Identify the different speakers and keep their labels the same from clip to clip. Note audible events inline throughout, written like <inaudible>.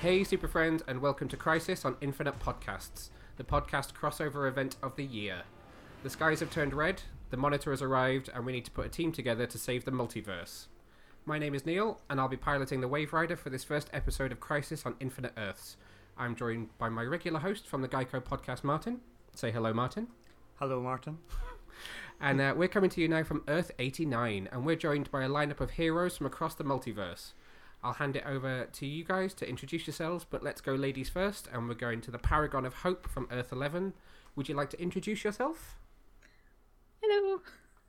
Speaker 1: Hey, super friends, and welcome to Crisis on Infinite Podcasts, the podcast crossover event of the year. The skies have turned red, the monitor has arrived, and we need to put a team together to save the multiverse. My name is Neil, and I'll be piloting the Wave Rider for this first episode of Crisis on Infinite Earths. I'm joined by my regular host from the Geico podcast, Martin. Say hello, Martin.
Speaker 2: Hello, Martin. <laughs>
Speaker 1: And uh, we're coming to you now from Earth 89, and we're joined by a lineup of heroes from across the multiverse. I'll hand it over to you guys to introduce yourselves, but let's go ladies first, and we're going to the Paragon of Hope from Earth 11. Would you like to introduce yourself?
Speaker 3: Hello.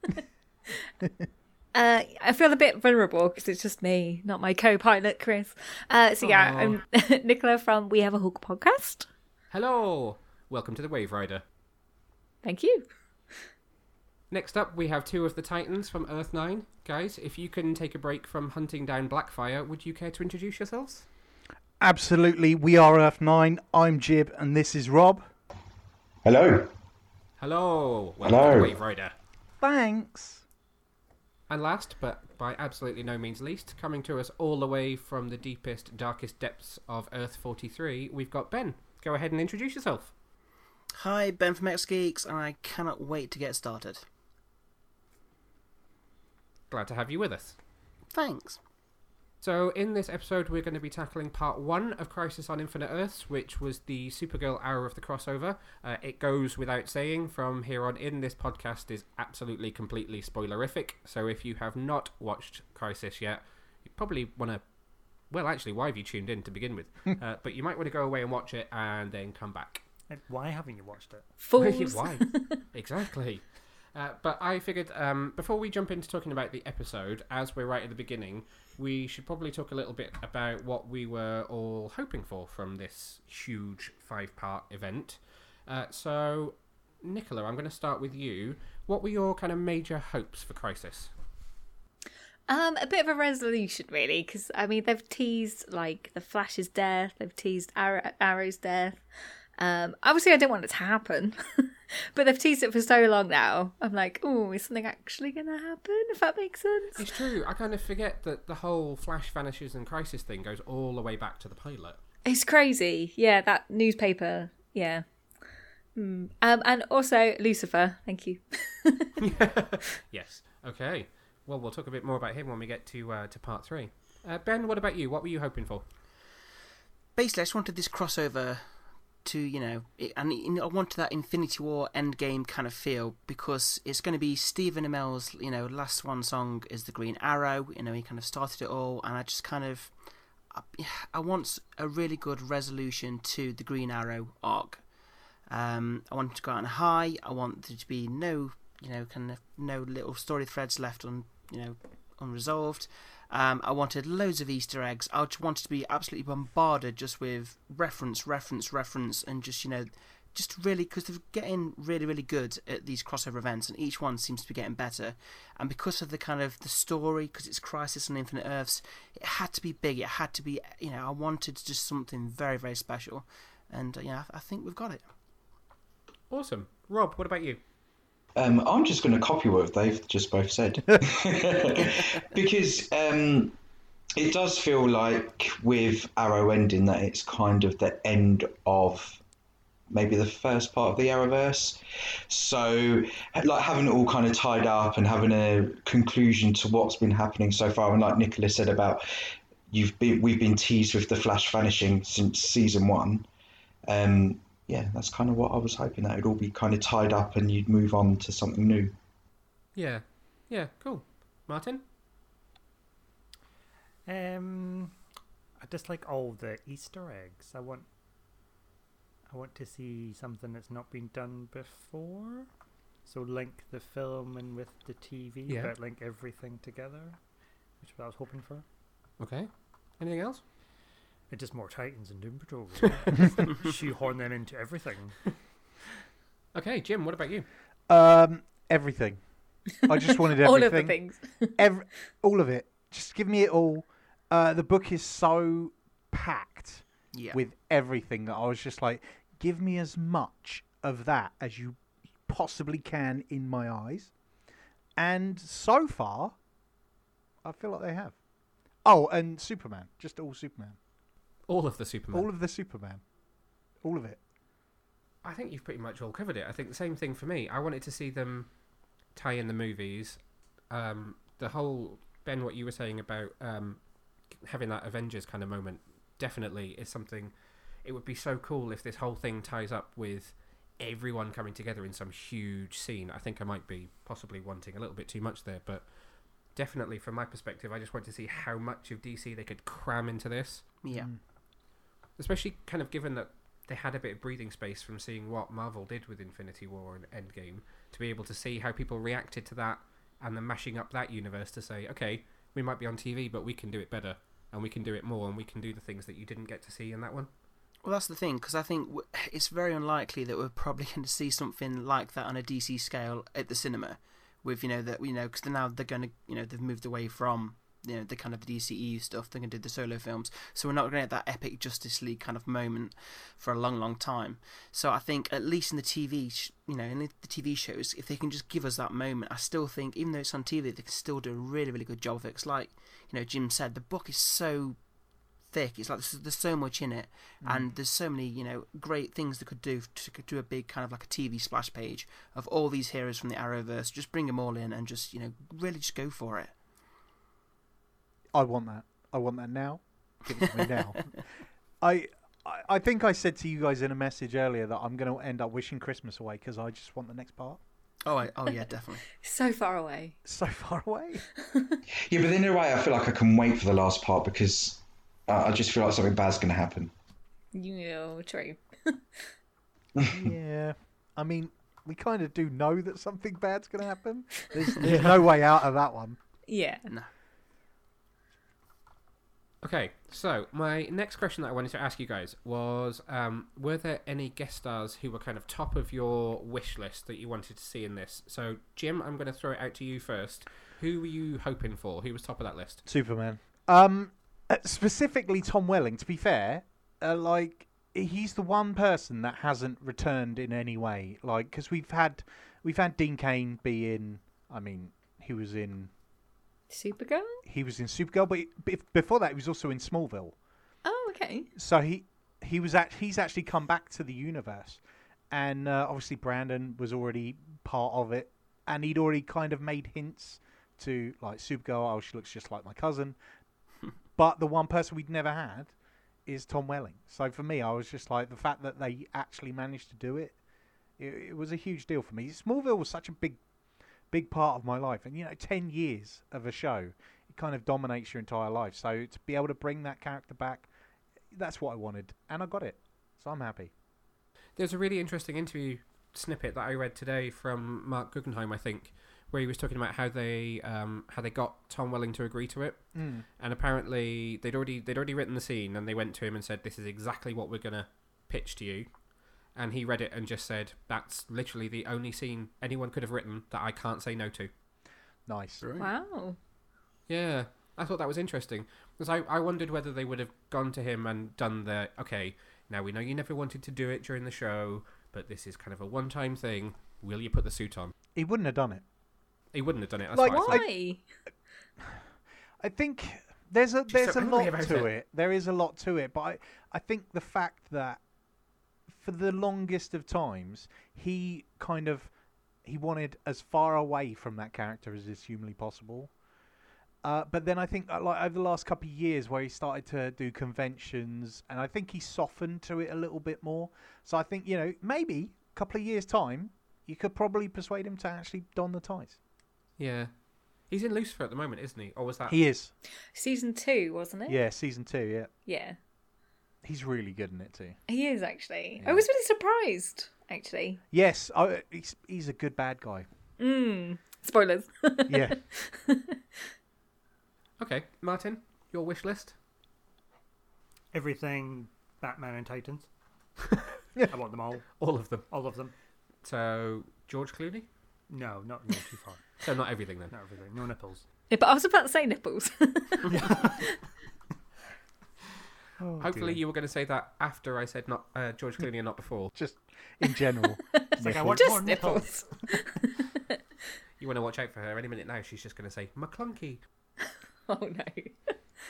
Speaker 3: <laughs> uh, I feel a bit vulnerable because it's just me, not my co-pilot Chris. Uh, so yeah, I'm <laughs> Nicola from We Have a Hook podcast.
Speaker 1: Hello! Welcome to the Wave Rider.
Speaker 3: Thank you.
Speaker 1: Next up, we have two of the Titans from Earth 9. Guys, if you can take a break from hunting down Blackfire, would you care to introduce yourselves?
Speaker 4: Absolutely. We are Earth 9. I'm Jim, and this is Rob.
Speaker 5: Hello.
Speaker 1: Hello! Welcome
Speaker 5: Hello.
Speaker 1: to Wave Rider.
Speaker 4: Thanks.
Speaker 1: And last, but by absolutely no means least, coming to us all the way from the deepest, darkest depths of Earth 43, we've got Ben. Go ahead and introduce yourself.
Speaker 6: Hi, Ben from X Geeks, and I cannot wait to get started.
Speaker 1: Glad to have you with us.
Speaker 6: Thanks.
Speaker 1: So, in this episode, we're going to be tackling part one of Crisis on Infinite Earths, which was the Supergirl hour of the crossover. Uh, it goes without saying, from here on in, this podcast is absolutely, completely spoilerific. So, if you have not watched Crisis yet, you probably want to. Well, actually, why have you tuned in to begin with? <laughs> uh, but you might want to go away and watch it and then come back.
Speaker 2: And why haven't you watched it?
Speaker 3: Fools.
Speaker 1: Why? <laughs> exactly. Uh, but I figured um, before we jump into talking about the episode, as we're right at the beginning, we should probably talk a little bit about what we were all hoping for from this huge five part event. Uh, so, Nicola, I'm going to start with you. What were your kind of major hopes for Crisis?
Speaker 3: Um, a bit of a resolution, really, because I mean they've teased like the Flash's death, they've teased Arrow- Arrow's death. Um, obviously I don't want it to happen, <laughs> <laughs> but they've teased it for so long now. I'm like, oh, is something actually going to happen? If that makes sense.
Speaker 1: It's true. I kind of forget that the whole Flash vanishes and Crisis thing goes all the way back to the pilot.
Speaker 3: It's crazy. Yeah, that newspaper. Yeah. Hmm. Um, and also Lucifer. Thank you. <laughs> <laughs>
Speaker 1: yes. Okay. Well, we'll talk a bit more about him when we get to uh, to part three. Uh, ben, what about you? What were you hoping for?
Speaker 6: Basically, I just wanted this crossover to, you know, and I wanted that Infinity War Endgame kind of feel because it's going to be Stephen Amell's, you know, last one song is the Green Arrow. You know, he kind of started it all, and I just kind of, I, I want a really good resolution to the Green Arrow arc. Um, I want it to go out on a high. I want there to be no, you know, kind of no little story threads left on, you know, unresolved. Um, I wanted loads of Easter eggs. I just wanted to be absolutely bombarded just with reference, reference, reference, and just you know, just really because they're getting really, really good at these crossover events, and each one seems to be getting better. And because of the kind of the story, because it's Crisis on Infinite Earths, it had to be big. It had to be, you know, I wanted just something very, very special, and uh, yeah, I, I think we've got it.
Speaker 1: Awesome. Rob, what about you?
Speaker 5: Um, I'm just going to copy what they've just both said <laughs> <laughs> because um, it does feel like with Arrow ending that it's kind of the end of maybe the first part of the Arrowverse. So, like having it all kind of tied up and having a conclusion to what's been happening so far, and like Nicholas said about you've been we've been teased with the Flash vanishing since season one. Um, yeah, that's kind of what I was hoping that it'd all be kind of tied up and you'd move on to something new.
Speaker 1: Yeah. Yeah, cool. Martin?
Speaker 2: Um, I just like all the Easter eggs. I want, I want to see something that's not been done before. So link the film and with the TV,
Speaker 1: Yeah.
Speaker 2: but link everything together, which I was hoping for.
Speaker 1: Okay. Anything else?
Speaker 2: And just more Titans and Doom Patrol. <laughs> Just, like, shoehorn them into everything.
Speaker 1: Okay, Jim, what about you?
Speaker 4: Um, everything. I just wanted everything. <laughs>
Speaker 3: All of the things.
Speaker 4: Every, all of it. Just give me it all. Uh, the book is so packed
Speaker 6: Yeah.
Speaker 4: with everything that I was just like, give me as much of that as you possibly can in my eyes. And so far, I feel like they have. Oh, and Superman. Just all Superman.
Speaker 1: All of the Superman.
Speaker 4: All of the Superman. All of it.
Speaker 1: I think you've pretty much all covered it. I think the same thing for me. I wanted to see them tie in the movies. Um, the whole Ben, what you were saying about um, having that Avengers kind of moment, definitely is something. It would be so cool if this whole thing ties up with everyone coming together in some huge scene. I think I might be possibly wanting a little bit too much there, but definitely from my perspective, I just want to see how much of DC they could cram into this
Speaker 6: Yeah.
Speaker 1: Especially kind of given that they had a bit of breathing space from seeing what Marvel did with Infinity War and Endgame to be able to see how people reacted to that and then mashing up that universe to say, okay, we might be on TV, but we can do it better and we can do it more and we can do the things that you didn't get to see in that one.
Speaker 6: Well, that's the thing, because I think it's very unlikely that we're probably going to see something like that on a DC scale at the cinema. With you know that you know because now they're going to you know they've moved away from you know the kind of the DCEU stuff. They're going to do the solo films, so we're not going to get that epic Justice League kind of moment for a long, long time. So I think at least in the TV, sh- you know, in the TV shows, if they can just give us that moment, I still think even though it's on TV, they can still do a really, really good job of it. It's like you know Jim said, the book is so thick. It's like there's, there's so much in it, mm. and there's so many you know great things they could do to could do a big kind of like a TV splash page of all these heroes from the Arrowverse. Just bring them all in and just you know really just go for it.
Speaker 4: I want that. I want that now. Give it to me now. <laughs> I, I I think I said to you guys in a message earlier that I'm going to end up wishing Christmas away because I just want the next part.
Speaker 6: Oh, I, oh yeah, definitely. <laughs>
Speaker 3: So far away.
Speaker 4: So far away. <laughs>
Speaker 5: Yeah, but in a way, I feel like I can wait for the last part because uh, I just feel like something bad's going to happen.
Speaker 3: You know, true.
Speaker 4: yeah. I mean, we kind of do know that something bad's going to happen. There's, there's no way out of that one.
Speaker 3: Yeah.
Speaker 1: Okay, so my next question that I wanted to ask you guys was um, Were there any guest stars who were kind of top of your wish list that you wanted to see in this? So, Jim, I'm going to throw it out to you first. Who were you hoping for? Who was top of that list?
Speaker 4: Superman. Um, uh, specifically Tom Welling. To be fair, uh, like he's the one person that hasn't returned in any way. Like because we've had we've had Dean Cain be in. I mean, he was in
Speaker 3: Supergirl?
Speaker 4: he was in Supergirl, but he- before that he was also in Smallville.
Speaker 3: Oh, okay.
Speaker 4: So he he was act- he's actually come back to the universe, and uh, obviously Brandon was already part of it, and he'd already kind of made hints to like Supergirl. Oh, she looks just like my cousin. <laughs> but the one person we'd never had is Tom Welling. So for me, I was just like the fact that they actually managed to do it. It, it was a huge deal for me. Smallville was such a big, big part of my life, and you know, ten years of a show, it kind of dominates your entire life. So to be able to bring that character back, that's what I wanted, and I got it. So I'm happy.
Speaker 1: There's a really interesting interview snippet that I read today from Marc Guggenheim, I think, where he was talking about how they um, how they got Tom Welling to agree to it,
Speaker 4: Mm.
Speaker 1: and apparently they'd already they'd already written the scene, and they went to him and said, "This is exactly what we're gonna pitch to you," and he read it and just said, "That's literally the only scene anyone could have written that I can't say no to."
Speaker 4: Nice.
Speaker 3: Wow.
Speaker 1: Yeah, I thought that was interesting because I, I wondered whether they would have gone to him and done the okay. Now we know you never wanted to do it during the show, but this is kind of a one-time thing. Will you put the suit on?
Speaker 4: He wouldn't have done it.
Speaker 1: He wouldn't have done it. That's
Speaker 4: Like,
Speaker 1: what I said.
Speaker 3: Why?
Speaker 4: I think there's a
Speaker 1: Just
Speaker 4: there's
Speaker 1: so
Speaker 4: a lot to
Speaker 1: it.
Speaker 4: it. There is a lot to it, but I, I think the fact that for the longest of times he kind of he wanted as far away from that character as is humanly possible. Uh, but then I think uh, like over the last couple of years where he started to do conventions and I think he softened to it a little bit more. So I think you know maybe a couple of years time you could probably persuade him to actually don the ties.
Speaker 1: Yeah, he's in Lucifer at the moment, isn't he? Or was that?
Speaker 4: He is.
Speaker 3: Season two, wasn't it?
Speaker 4: Yeah, season two. Yeah,
Speaker 3: Yeah.
Speaker 4: He's really good in it too.
Speaker 3: He is actually.
Speaker 4: Yeah.
Speaker 3: I was really surprised, actually.
Speaker 4: Yes, I, he's he's a good bad guy.
Speaker 3: Mm. Spoilers. <laughs>
Speaker 4: Yeah,
Speaker 1: Okay, Martin, your wish list.
Speaker 2: Everything Batman and Titans. <laughs> I want them all.
Speaker 1: All of them.
Speaker 2: All of them.
Speaker 1: So George Clooney.
Speaker 2: No, not no, too far.
Speaker 1: So not everything then.
Speaker 2: Not everything. No nipples.
Speaker 3: Yeah, but I was about to say nipples. <laughs>
Speaker 4: Oh,
Speaker 1: Hopefully you were going to say that after I said not uh, George Clooney and not before. <laughs>
Speaker 4: just in general. <laughs>
Speaker 2: It's like I want more
Speaker 3: Just
Speaker 2: nipples.
Speaker 3: nipples. <laughs>
Speaker 1: You want to watch out for her any minute now. She's just going to say McClunky.
Speaker 3: oh no.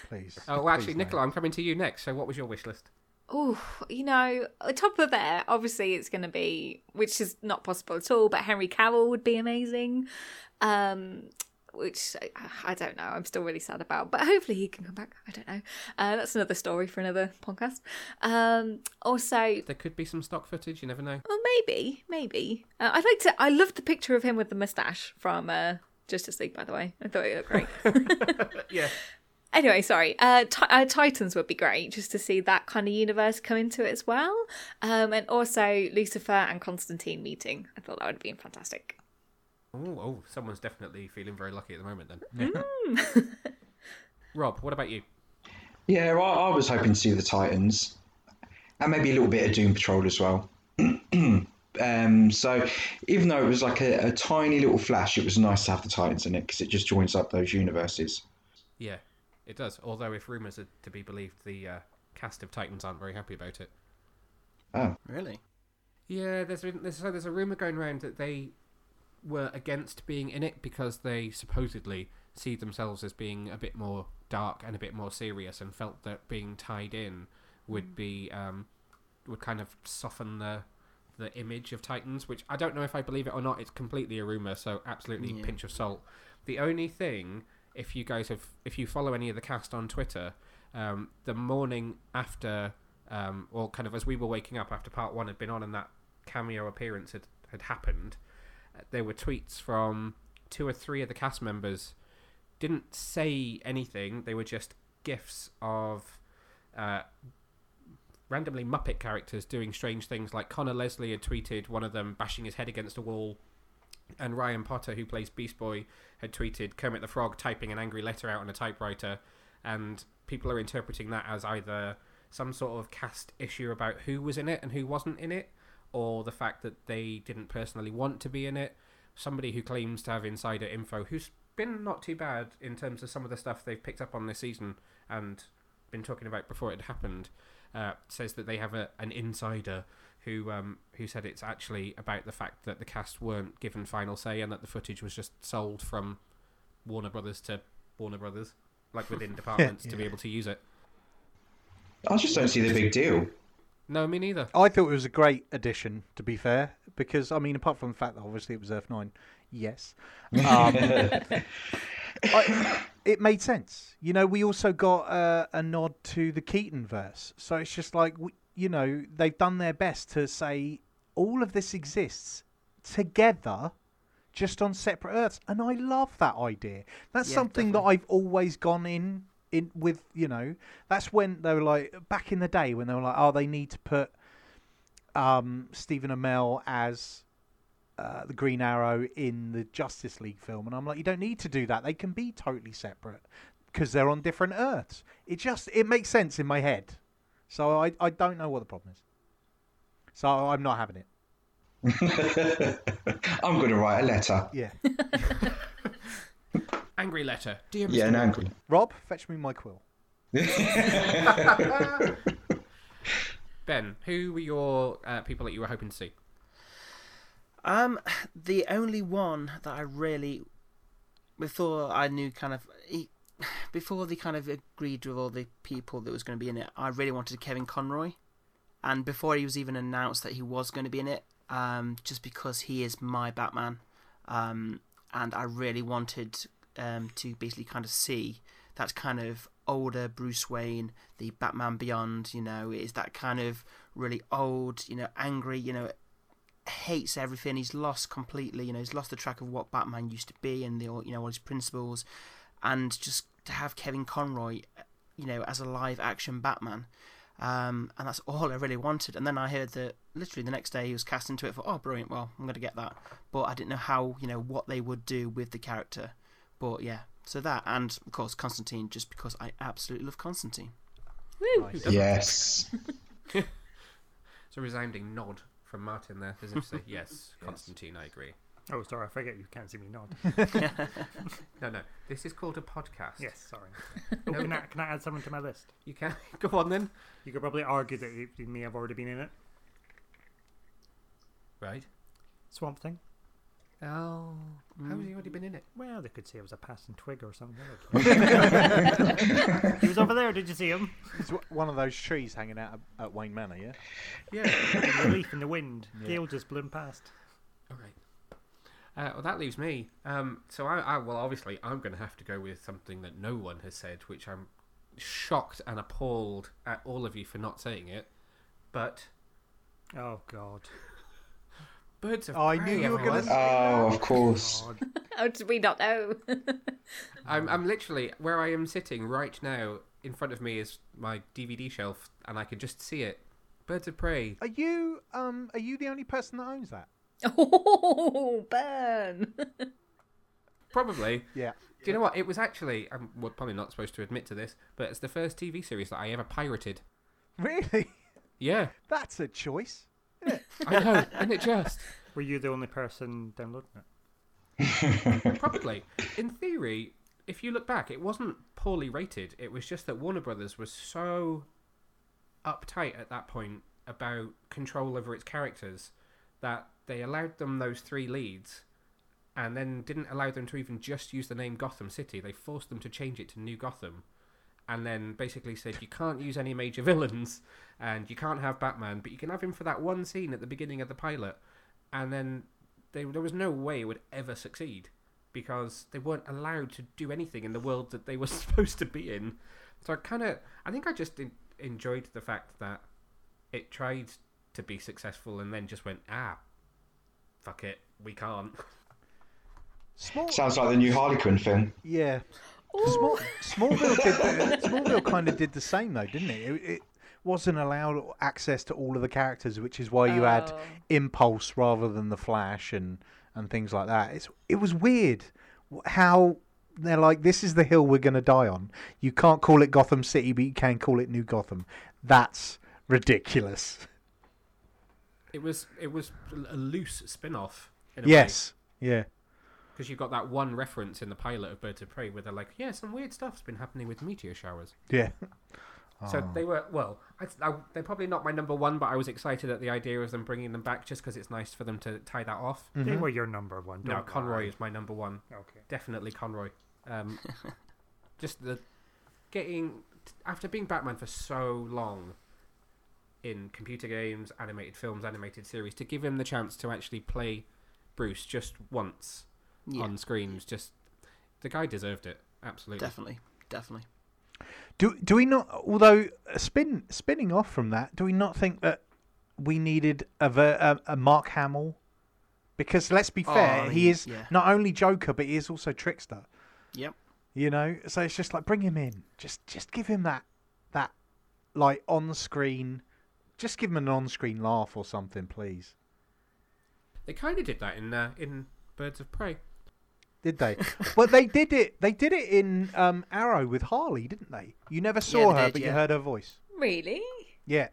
Speaker 4: Please.
Speaker 1: Oh, well, actually,
Speaker 4: Please, no.
Speaker 1: Nicola, I'm coming to you next. So, what was your wish list?
Speaker 3: Oh, you know, the top of there, obviously it's going to be, which is not possible at all, but Henry Cavill would be amazing. Um, which I, I don't know, I'm still really sad about, but hopefully he can come back. I don't know. Uh, that's another story for another podcast. Um, also,
Speaker 1: There could be some stock footage. You never know.
Speaker 3: well, maybe, maybe. Uh, I'd like to. I loved the picture of him with the mustache from uh, Justice League, by the way. I thought it looked great. <laughs>
Speaker 1: Yeah. <laughs>
Speaker 3: Anyway, sorry. Uh, Ti- uh, Titans would be great just to see that kind of universe come into it as well. Um, and also Lucifer and Constantine meeting. I thought that would have been fantastic.
Speaker 1: Oh, oh, someone's definitely feeling very lucky at the moment then. <laughs> Rob, what about you?
Speaker 5: Yeah, I, I was hoping to see the Titans, and maybe a little bit of Doom Patrol as well. <clears throat> um, so, even though it was like a, a tiny little flash, it was nice to have the Titans in it because it just joins up those universes.
Speaker 1: Yeah, it does. Although, if rumours are to be believed, the uh, cast of Titans aren't very happy about it.
Speaker 5: Oh,
Speaker 6: Really?
Speaker 1: Yeah, there's been, there's, so there's a rumor going around that they were against being in it because they supposedly see themselves as being a bit more dark and a bit more serious, and felt that being tied in would be um, would kind of soften the the image of Titans. Which I don't know if I believe it or not. It's completely a rumor, so absolutely
Speaker 6: Yeah.
Speaker 1: pinch of salt. The only thing, if you guys have, if you follow any of the cast on Twitter, um, the morning after, um, or kind of as we were waking up after part one had been on and that cameo appearance had, had happened, there were tweets from two or three of the cast members. Didn't say anything. They were just gifs of uh, randomly Muppet characters doing strange things. Like Conor Leslie had tweeted one of them bashing his head against a wall, and Ryan Potter, who plays Beast Boy, had tweeted Kermit the Frog typing an angry letter out on a typewriter, and people are interpreting that as either some sort of cast issue about who was in it and who wasn't in it, or the fact that they didn't personally want to be in it. Somebody who claims to have insider info, who's been not too bad in terms of some of the stuff they've picked up on this season and been talking about before it happened, uh, says that they have a, an insider who um, who said it's actually about the fact that the cast weren't given final say and that the footage was just sold from Warner Brothers to Warner Brothers, like within <laughs> departments, to be able to use it.
Speaker 5: I just don't see the big deal.
Speaker 1: No, me neither.
Speaker 4: I thought it was a great addition, to be fair, because I mean, apart from the fact that obviously it was Earth Nine, yes, um, <laughs> I, it made sense. You know, we also got uh, a nod to the Keaton verse, so it's just like we, you know they've done their best to say all of this exists together. Just on separate Earths, and I love that idea. That's
Speaker 6: Yeah,
Speaker 4: something that. I've always gone in in with. You know, that's when they were like back in the day when they were like, oh, they need to put um, Stephen Amell as uh, the Green Arrow in the Justice League film, and I'm like, you don't need to do that. They can be totally separate because they're on different Earths. It just it makes sense in my head, so I I don't know what the problem is. So I'm not having it. <laughs>
Speaker 5: I'm going to write a letter.
Speaker 4: Yeah, <laughs> <laughs>
Speaker 1: Angry letter, dear
Speaker 5: Yeah, an angry.
Speaker 4: Rob, fetch me my quill. <laughs>
Speaker 1: Ben, who were your uh, people that you were hoping to see?
Speaker 6: Um, the only one that I really, before I knew kind of, he, before they kind of agreed with all the people that was going to be in it, I really wanted Kevin Conroy, and before he was even announced that he was going to be in it, um, just because he is my Batman, um, and I really wanted um to basically kind of see that kind of older Bruce Wayne, the Batman Beyond, you know, is that kind of really old, you know, angry, you know, hates everything. He's lost completely. You know, he's lost the track of what Batman used to be and the you know all his principles, and just to have Kevin Conroy, you know, as a live action Batman. Um, and that's all I really wanted. And then I heard that literally the next day he was cast into it for oh brilliant. Well, I'm going to get that, but I didn't know how you know what they would do with the character. But yeah, so that and of course Constantine, just because I absolutely love Constantine.
Speaker 3: Woo!
Speaker 4: Nice.
Speaker 5: Yes. <laughs>
Speaker 1: It's a resounding nod from Martin there, as if to say, <laughs> yes, Constantine, I agree.
Speaker 2: Oh, sorry, I forget you can't see me nod. <laughs>
Speaker 1: No, no, this is called a podcast.
Speaker 2: yes, sorry. Oh, can, I, can I add someone to my list?
Speaker 1: You can go on then.
Speaker 2: You could probably argue that he, he may have already been in it.
Speaker 1: Right.
Speaker 2: Swamp Thing.
Speaker 1: Oh, how's he already been in it?
Speaker 2: Well, they could say it was a passing twig or something. <laughs> he was over there. Did you see him?
Speaker 4: It's w- one of those trees hanging out at, at Wayne Manor, yeah?
Speaker 1: Yeah.
Speaker 2: In <laughs> the leaf in the wind.
Speaker 4: Yeah.
Speaker 2: Gale just blew him past.
Speaker 1: All right. Uh, well, that leaves me. Um, so I, I, well, obviously, I'm going to have to go with something that no one has said, which I'm shocked and appalled at all of you for not saying it. But
Speaker 2: Oh God.
Speaker 1: Birds of
Speaker 4: Oh, I
Speaker 1: prey.
Speaker 4: knew you were gonna
Speaker 1: everyone.
Speaker 4: say-
Speaker 5: Oh, of course. <laughs>
Speaker 2: God.
Speaker 3: How did we not know? <laughs>
Speaker 1: I'm, I'm literally where I am sitting right now. In front of me is my DVD shelf, and I can just see it. Birds of prey.
Speaker 4: Are you um are you the only person that owns that?
Speaker 3: oh, <laughs> burn!
Speaker 1: Probably.
Speaker 4: Yeah.
Speaker 1: Do you know what? It was actually. I'm well, probably not supposed to admit to this, but it's the first TV series that I ever pirated.
Speaker 4: Really?
Speaker 1: Yeah,
Speaker 4: That's a choice.
Speaker 1: I know, isn't it just?
Speaker 2: Were you the only person downloading it? <laughs>
Speaker 1: Probably. In theory, if you look back, it wasn't poorly rated. It was just that Warner Brothers was so uptight at that point about control over its characters that they allowed them those three leads and then didn't allow them to even just use the name Gotham City. They forced them to change it to New Gotham. And then basically said you can't use any major <laughs> villains and you can't have Batman, but you can have him for that one scene at the beginning of the pilot. And then they, there was no way it would ever succeed because they weren't allowed to do anything in the world that they were <laughs> supposed to be in. So I kind of, I think I just en- enjoyed the fact that it tried to be successful and then just went, ah, fuck it, we can't.
Speaker 4: Small
Speaker 5: Sounds like the new Harley Quinn film.
Speaker 4: Yeah. Small, Smallville did the, <laughs> Smallville kind of did the same though, didn't it? it? It wasn't allowed access to all of the characters, which is why you had
Speaker 3: Oh.
Speaker 4: Impulse rather than the Flash and and things like that. It's it was weird wh- how they're like this is the hill we're going to die on. You can't call it Gotham City, but you can call it New Gotham. That's ridiculous.
Speaker 1: It was it was a loose spin off.
Speaker 4: Yes. Yeah.
Speaker 1: Because you've got that one reference in the pilot of Birds of Prey where they're like, yeah, some weird stuff's been happening with meteor showers.
Speaker 4: Yeah.
Speaker 1: So
Speaker 4: Oh.
Speaker 1: they were well. I, I, they're probably not my number one, but I was excited at the idea of them bringing them back just because it's nice for them to tie that off.
Speaker 2: They
Speaker 4: Mhm.
Speaker 2: were your number one.
Speaker 1: No,
Speaker 2: don't
Speaker 1: Conroy
Speaker 2: lie.
Speaker 1: is my number one.
Speaker 2: Okay.
Speaker 1: Definitely Conroy. Um, <laughs> just the getting after being Batman for so long in computer games, animated films, animated series, to give him the chance to actually play Bruce just once
Speaker 6: Yeah,
Speaker 1: on screen was just the guy deserved it. Absolutely.
Speaker 6: definitely, definitely.
Speaker 4: Do do we not? Although uh, spin spinning off from that, do we not think that we needed a a, a Mark Hamill? Because let's be fair,
Speaker 6: Oh,
Speaker 4: he is
Speaker 6: yeah.
Speaker 4: not only Joker, but he is also Trickster.
Speaker 6: Yep.
Speaker 4: You know, so it's just like bring him in. Just just give him that that like on screen. Just give him an on screen laugh or something, please.
Speaker 1: They kind of did that in uh, in Birds of Prey.
Speaker 4: Did they? well, they did it. They did it in um, Arrow with Harley, didn't they? You never saw
Speaker 6: they
Speaker 4: her,
Speaker 6: did,
Speaker 4: but you heard her voice.
Speaker 3: Really?
Speaker 4: Yeah.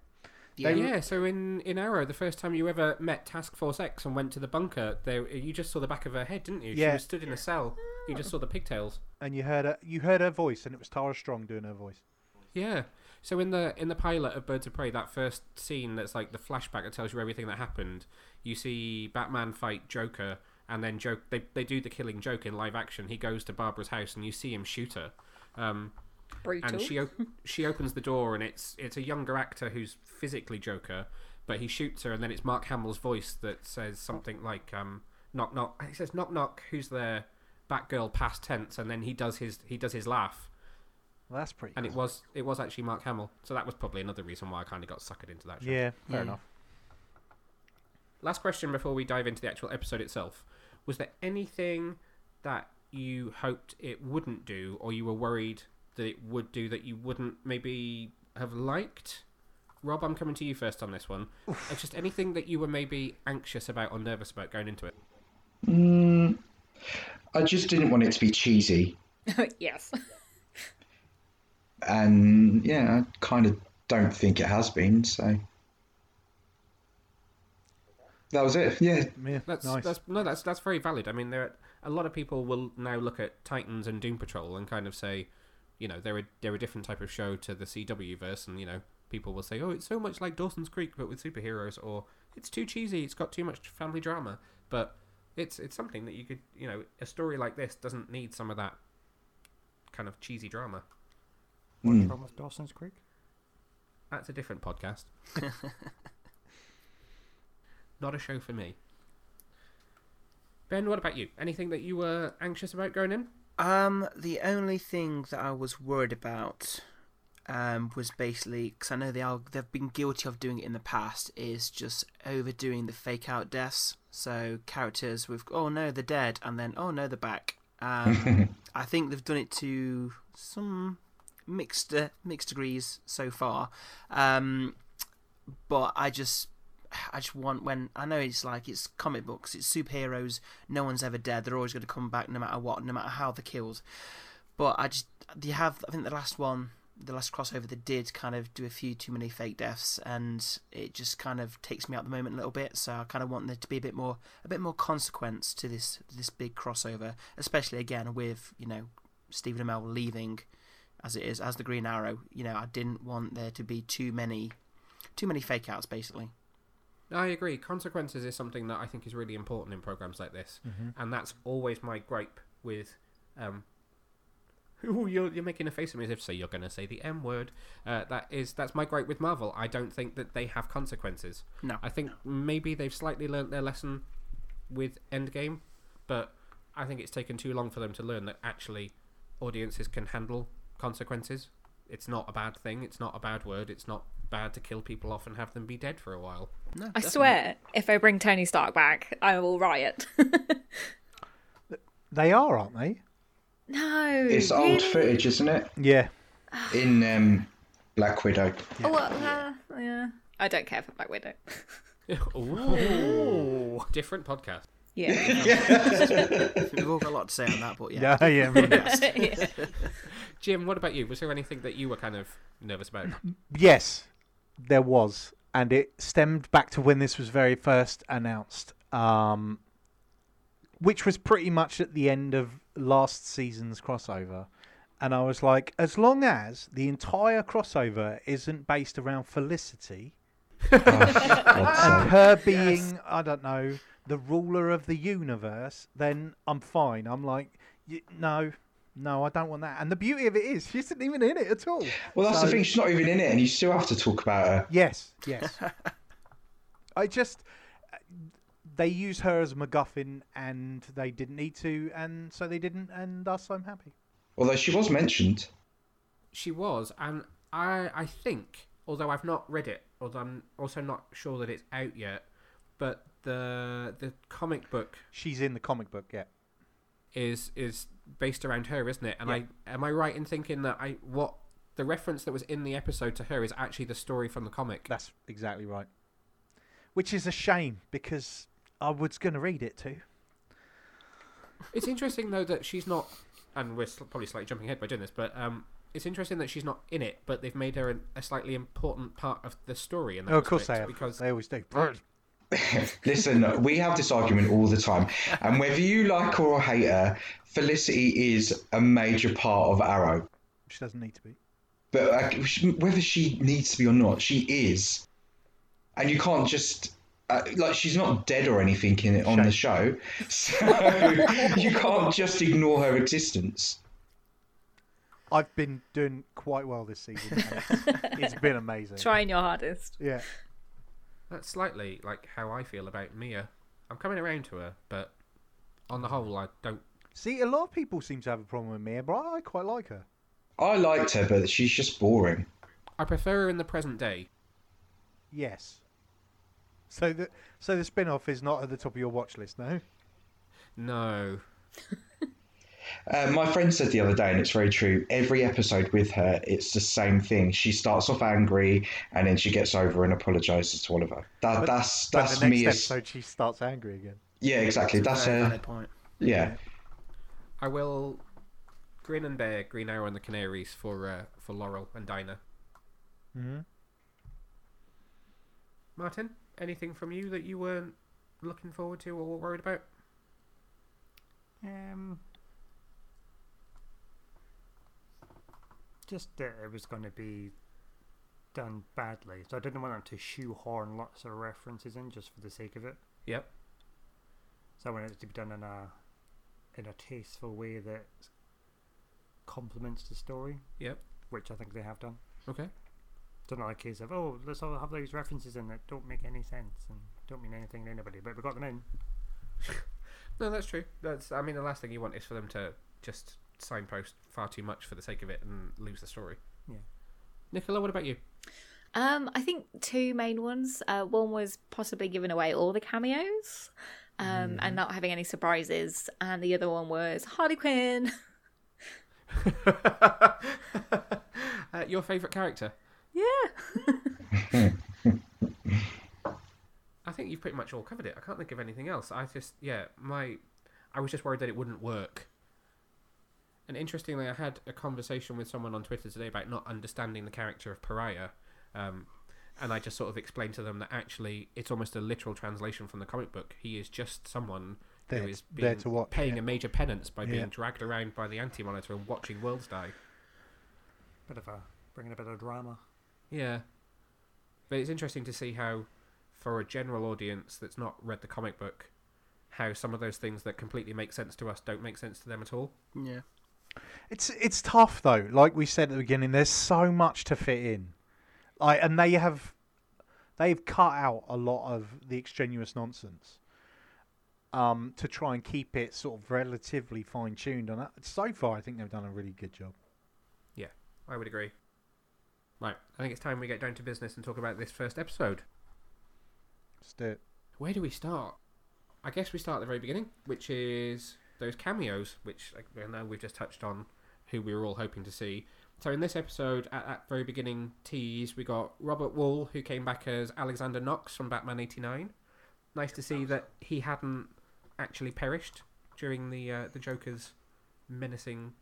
Speaker 6: Yeah.
Speaker 1: Yeah, so in, in Arrow, the first time you ever met Task Force X and went to the bunker, there you just saw the back of her head, didn't you?
Speaker 4: Yeah.
Speaker 1: She was stood in a cell. You just saw the pigtails.
Speaker 4: And you heard her. You heard her voice, and it was Tara Strong doing her voice.
Speaker 1: Yeah. So in the in the pilot of Birds of Prey, that first scene that's like the flashback that tells you everything that happened, you see Batman fight Joker, and then joke they they do the killing joke in live action. He goes to Barbara's house, and you see him shoot her. Um,
Speaker 3: Brutal.
Speaker 1: and she op- <laughs> she opens the door, and it's it's a younger actor who's physically Joker, but he shoots her, and then it's Mark Hamill's voice that says something like um, "knock knock." He says "knock knock." Who's there? Batgirl past tense, and then he does his he does his laugh,
Speaker 4: Well, that's pretty.
Speaker 1: and it was it was actually Mark Hamill. So that was probably another reason why I kind of got suckered into that show.
Speaker 4: Yeah, fair
Speaker 6: Yeah.
Speaker 4: enough.
Speaker 1: Last question before we dive into the actual episode itself: Was there anything that you hoped it wouldn't do, or you were worried that it would do that you wouldn't maybe have liked? Rob, I'm coming to you first on this one. It's just anything that you were maybe anxious about or nervous about going into it.
Speaker 5: Mm, I just didn't want it to be cheesy, <laughs>
Speaker 3: yes.
Speaker 5: and yeah, I kind of don't think it has been. So that was it. Yeah,
Speaker 4: Yeah,
Speaker 1: That's
Speaker 4: nice.
Speaker 1: that's no, that's that's very valid. I mean, there are, a lot of people will now look at Titans and Doom Patrol and kind of say, you know, they're a they're a different type of show to the CW verse, and you know, people will say, oh, it's so much like Dawson's Creek but with superheroes, or it's too cheesy, it's got too much family drama. But It's it's something that you could you know a story like this doesn't need some of that kind of cheesy drama.
Speaker 2: What's
Speaker 5: Mm.
Speaker 2: wrong with Dawson's Creek?
Speaker 1: That's a different podcast. <laughs> Not a show for me. Ben, what about you? Anything that you were anxious about going in?
Speaker 6: Um, the only thing that I was worried about um, was basically because I know they are they've been guilty of doing it in the past is just overdoing the fake out deaths. So characters with oh no they're dead and then oh no they're back. Um, <laughs> I think they've done it to some mixed uh, mixed degrees so far. Um, but I just I just want when I know it's like it's comic books, it's superheroes. No one's ever dead. They're always going to come back, no matter what, no matter how they're killed. But I just you have I think the last one, the last crossover, they did kind of do a few too many fake deaths, and it just kind of takes me out the moment a little bit. So I kind of want there to be a bit more a bit more consequence to this this big crossover, especially again with you know Stephen Amell leaving as it is as the Green Arrow. You know I didn't want there to be too many too many fake outs basically.
Speaker 1: I agree. Consequences is something that I think is really important in programs like this, and that's always my gripe with. Um, Ooh, you're you're making a face at me as if so you're going to say the M word. Uh, that is that's my gripe with Marvel. I don't think that they have consequences.
Speaker 6: No.
Speaker 1: I think maybe they've slightly learnt their lesson with Endgame, but I think it's taken too long for them to learn that actually audiences can handle consequences. It's not a bad thing. It's not a bad word. It's not bad to kill people off and have them be dead for a while.
Speaker 6: No,
Speaker 3: I
Speaker 6: definitely.
Speaker 3: swear, if I bring Tony Stark back, I will riot. <laughs>
Speaker 4: They are, aren't they?
Speaker 3: no.
Speaker 5: It's
Speaker 3: really?
Speaker 5: old footage, isn't it?
Speaker 4: Yeah. <sighs>
Speaker 5: In um, Black Widow.
Speaker 3: Oh, well, uh, yeah. I don't care for Black Widow. <laughs>
Speaker 1: Ooh. Different podcast.
Speaker 3: Yeah. <laughs>
Speaker 6: We've all got a lot to say on that, but yeah.
Speaker 4: Yeah, yeah. right.
Speaker 3: yeah.
Speaker 1: Jim, what about you? Was there anything that you were kind of nervous about?
Speaker 4: Yes, there was, and it stemmed back to when this was very first announced, um, which was pretty much at the end of last season's crossover. And I was like, as long as the entire crossover isn't based around Felicity <laughs>
Speaker 5: Oh,
Speaker 4: and her being, I don't know, the ruler of the universe, then I'm fine. I'm like, y- no, no, I don't want that. And the beauty of it is, she isn't even in it at all.
Speaker 5: Well, that's the thing. She's not even in it, and you still have to talk about her.
Speaker 4: Yes, yes. <laughs> I just they use her as a MacGuffin, and they didn't need to, and so they didn't, and thus I'm happy.
Speaker 5: Although she was mentioned.
Speaker 1: She was, and I I think, although I've not read it, although I'm also not sure that it's out yet, but the the comic book
Speaker 4: She's in the comic book, yeah.
Speaker 1: Is is based around her, isn't it? And
Speaker 4: Yeah.
Speaker 1: I am I right in thinking that I what the reference that was in the episode to her is actually the story from the comic.
Speaker 4: That's exactly right. Which is a shame because I was going to read it too.
Speaker 1: It's interesting though that she's not, and we're sl- probably slightly jumping ahead by doing this, but um, it's interesting that she's not in it, but they've made her an, a slightly important part of the story. In that
Speaker 4: Oh, of course they have.
Speaker 1: because
Speaker 4: They always do. <laughs>
Speaker 5: Listen, we have this argument all the time, and whether you like her or hate her, Felicity is a major part of Arrow.
Speaker 4: She doesn't need to be.
Speaker 5: But uh, whether she needs to be or not, she is, and you can't just. Uh, like she's not dead or anything in it on the show, so <laughs> you can't just ignore her existence.
Speaker 4: I've been doing quite well this season. it's, it's been amazing. <laughs>
Speaker 3: Trying your hardest.
Speaker 4: Yeah.
Speaker 1: That's slightly like how I feel about Mia. I'm coming around to her, but on the whole, I don't.
Speaker 4: See, a lot of people seem to have a problem with Mia, but I quite like her.
Speaker 5: I liked her, but she's just boring.
Speaker 1: I prefer her in the present day.
Speaker 4: Yes. So the so the spin off is not at the top of your watch list, no?
Speaker 1: No, <laughs>
Speaker 5: Uh, my friend said the other day, and it's very true. Every episode with her, it's the same thing. She starts off angry, and then she gets over and apologizes to Oliver. That, that's
Speaker 4: But
Speaker 5: that's
Speaker 4: the next
Speaker 5: me.
Speaker 4: episode she starts angry again.
Speaker 5: Yeah, exactly. That's
Speaker 6: Very
Speaker 5: her.
Speaker 6: valid point.
Speaker 5: Yeah.
Speaker 1: I will grin and bear Green Arrow and the Canaries for uh, for Laurel and Dinah.
Speaker 4: Mm-hmm.
Speaker 1: Martin, anything from you that you weren't looking forward to or worried about?
Speaker 2: Um, just that it was going to be done badly, so I didn't want them to shoehorn lots of references in just for the sake of it.
Speaker 1: Yep.
Speaker 2: So I wanted it to be done in a in a tasteful way that complements the story,
Speaker 1: Yep.
Speaker 2: which I think they have done.
Speaker 1: Okay.
Speaker 2: It's not a case of oh, let's all have those references in that don't make any sense and don't mean anything to anybody, but we got them in. <laughs>
Speaker 1: No, that's true. That's. I mean, the last thing you want is for them to just signpost far too much for the sake of it and lose the story.
Speaker 2: Yeah.
Speaker 1: Nicola, what about you?
Speaker 3: Um, I think two main ones. Uh, one was possibly giving away all the cameos, um, and not having any surprises, and the other one was Harley Quinn. <laughs> <laughs>
Speaker 1: uh, your favourite character?
Speaker 3: yeah.
Speaker 1: I think you've pretty much all covered it. I can't think of anything else. I just, yeah, my, I was just worried that it wouldn't work. And interestingly, I had a conversation with someone on Twitter today about not understanding the character of Pariah, um, and I just sort of explained to them that actually it's almost a literal translation from the comic book. He is just someone
Speaker 4: There-
Speaker 1: who is
Speaker 4: there
Speaker 1: being,
Speaker 4: to watch,
Speaker 1: paying
Speaker 4: yeah.
Speaker 1: a major penance by being
Speaker 4: Yeah.
Speaker 1: dragged around by the anti-monitor and watching worlds die.
Speaker 2: Bit of a bringing a bit of drama.
Speaker 1: Yeah. But it's interesting to see how, for a general audience that's not read the comic book, how some of those things that completely make sense to us don't make sense to them at all.
Speaker 6: Yeah.
Speaker 4: It's it's tough though. Like we said at the beginning, there's so much to fit in, like, and they have they've cut out a lot of the extraneous nonsense, um, to try and keep it sort of relatively fine tuned. And uh, so far, I think they've done a really good job.
Speaker 1: Yeah, I would agree. Right, I think it's time we get down to business and talk about this first episode.
Speaker 4: Let's do it.
Speaker 1: Where do we start? I guess we start at the very beginning, which is those cameos, which like, I know we've just touched on, who we were all hoping to see. So in this episode, at that very beginning tease, we got Robert Wuhl, who came back as Alexander Knox from Batman '89. Nice to see that he hadn't actually perished during the uh, the Joker's menacing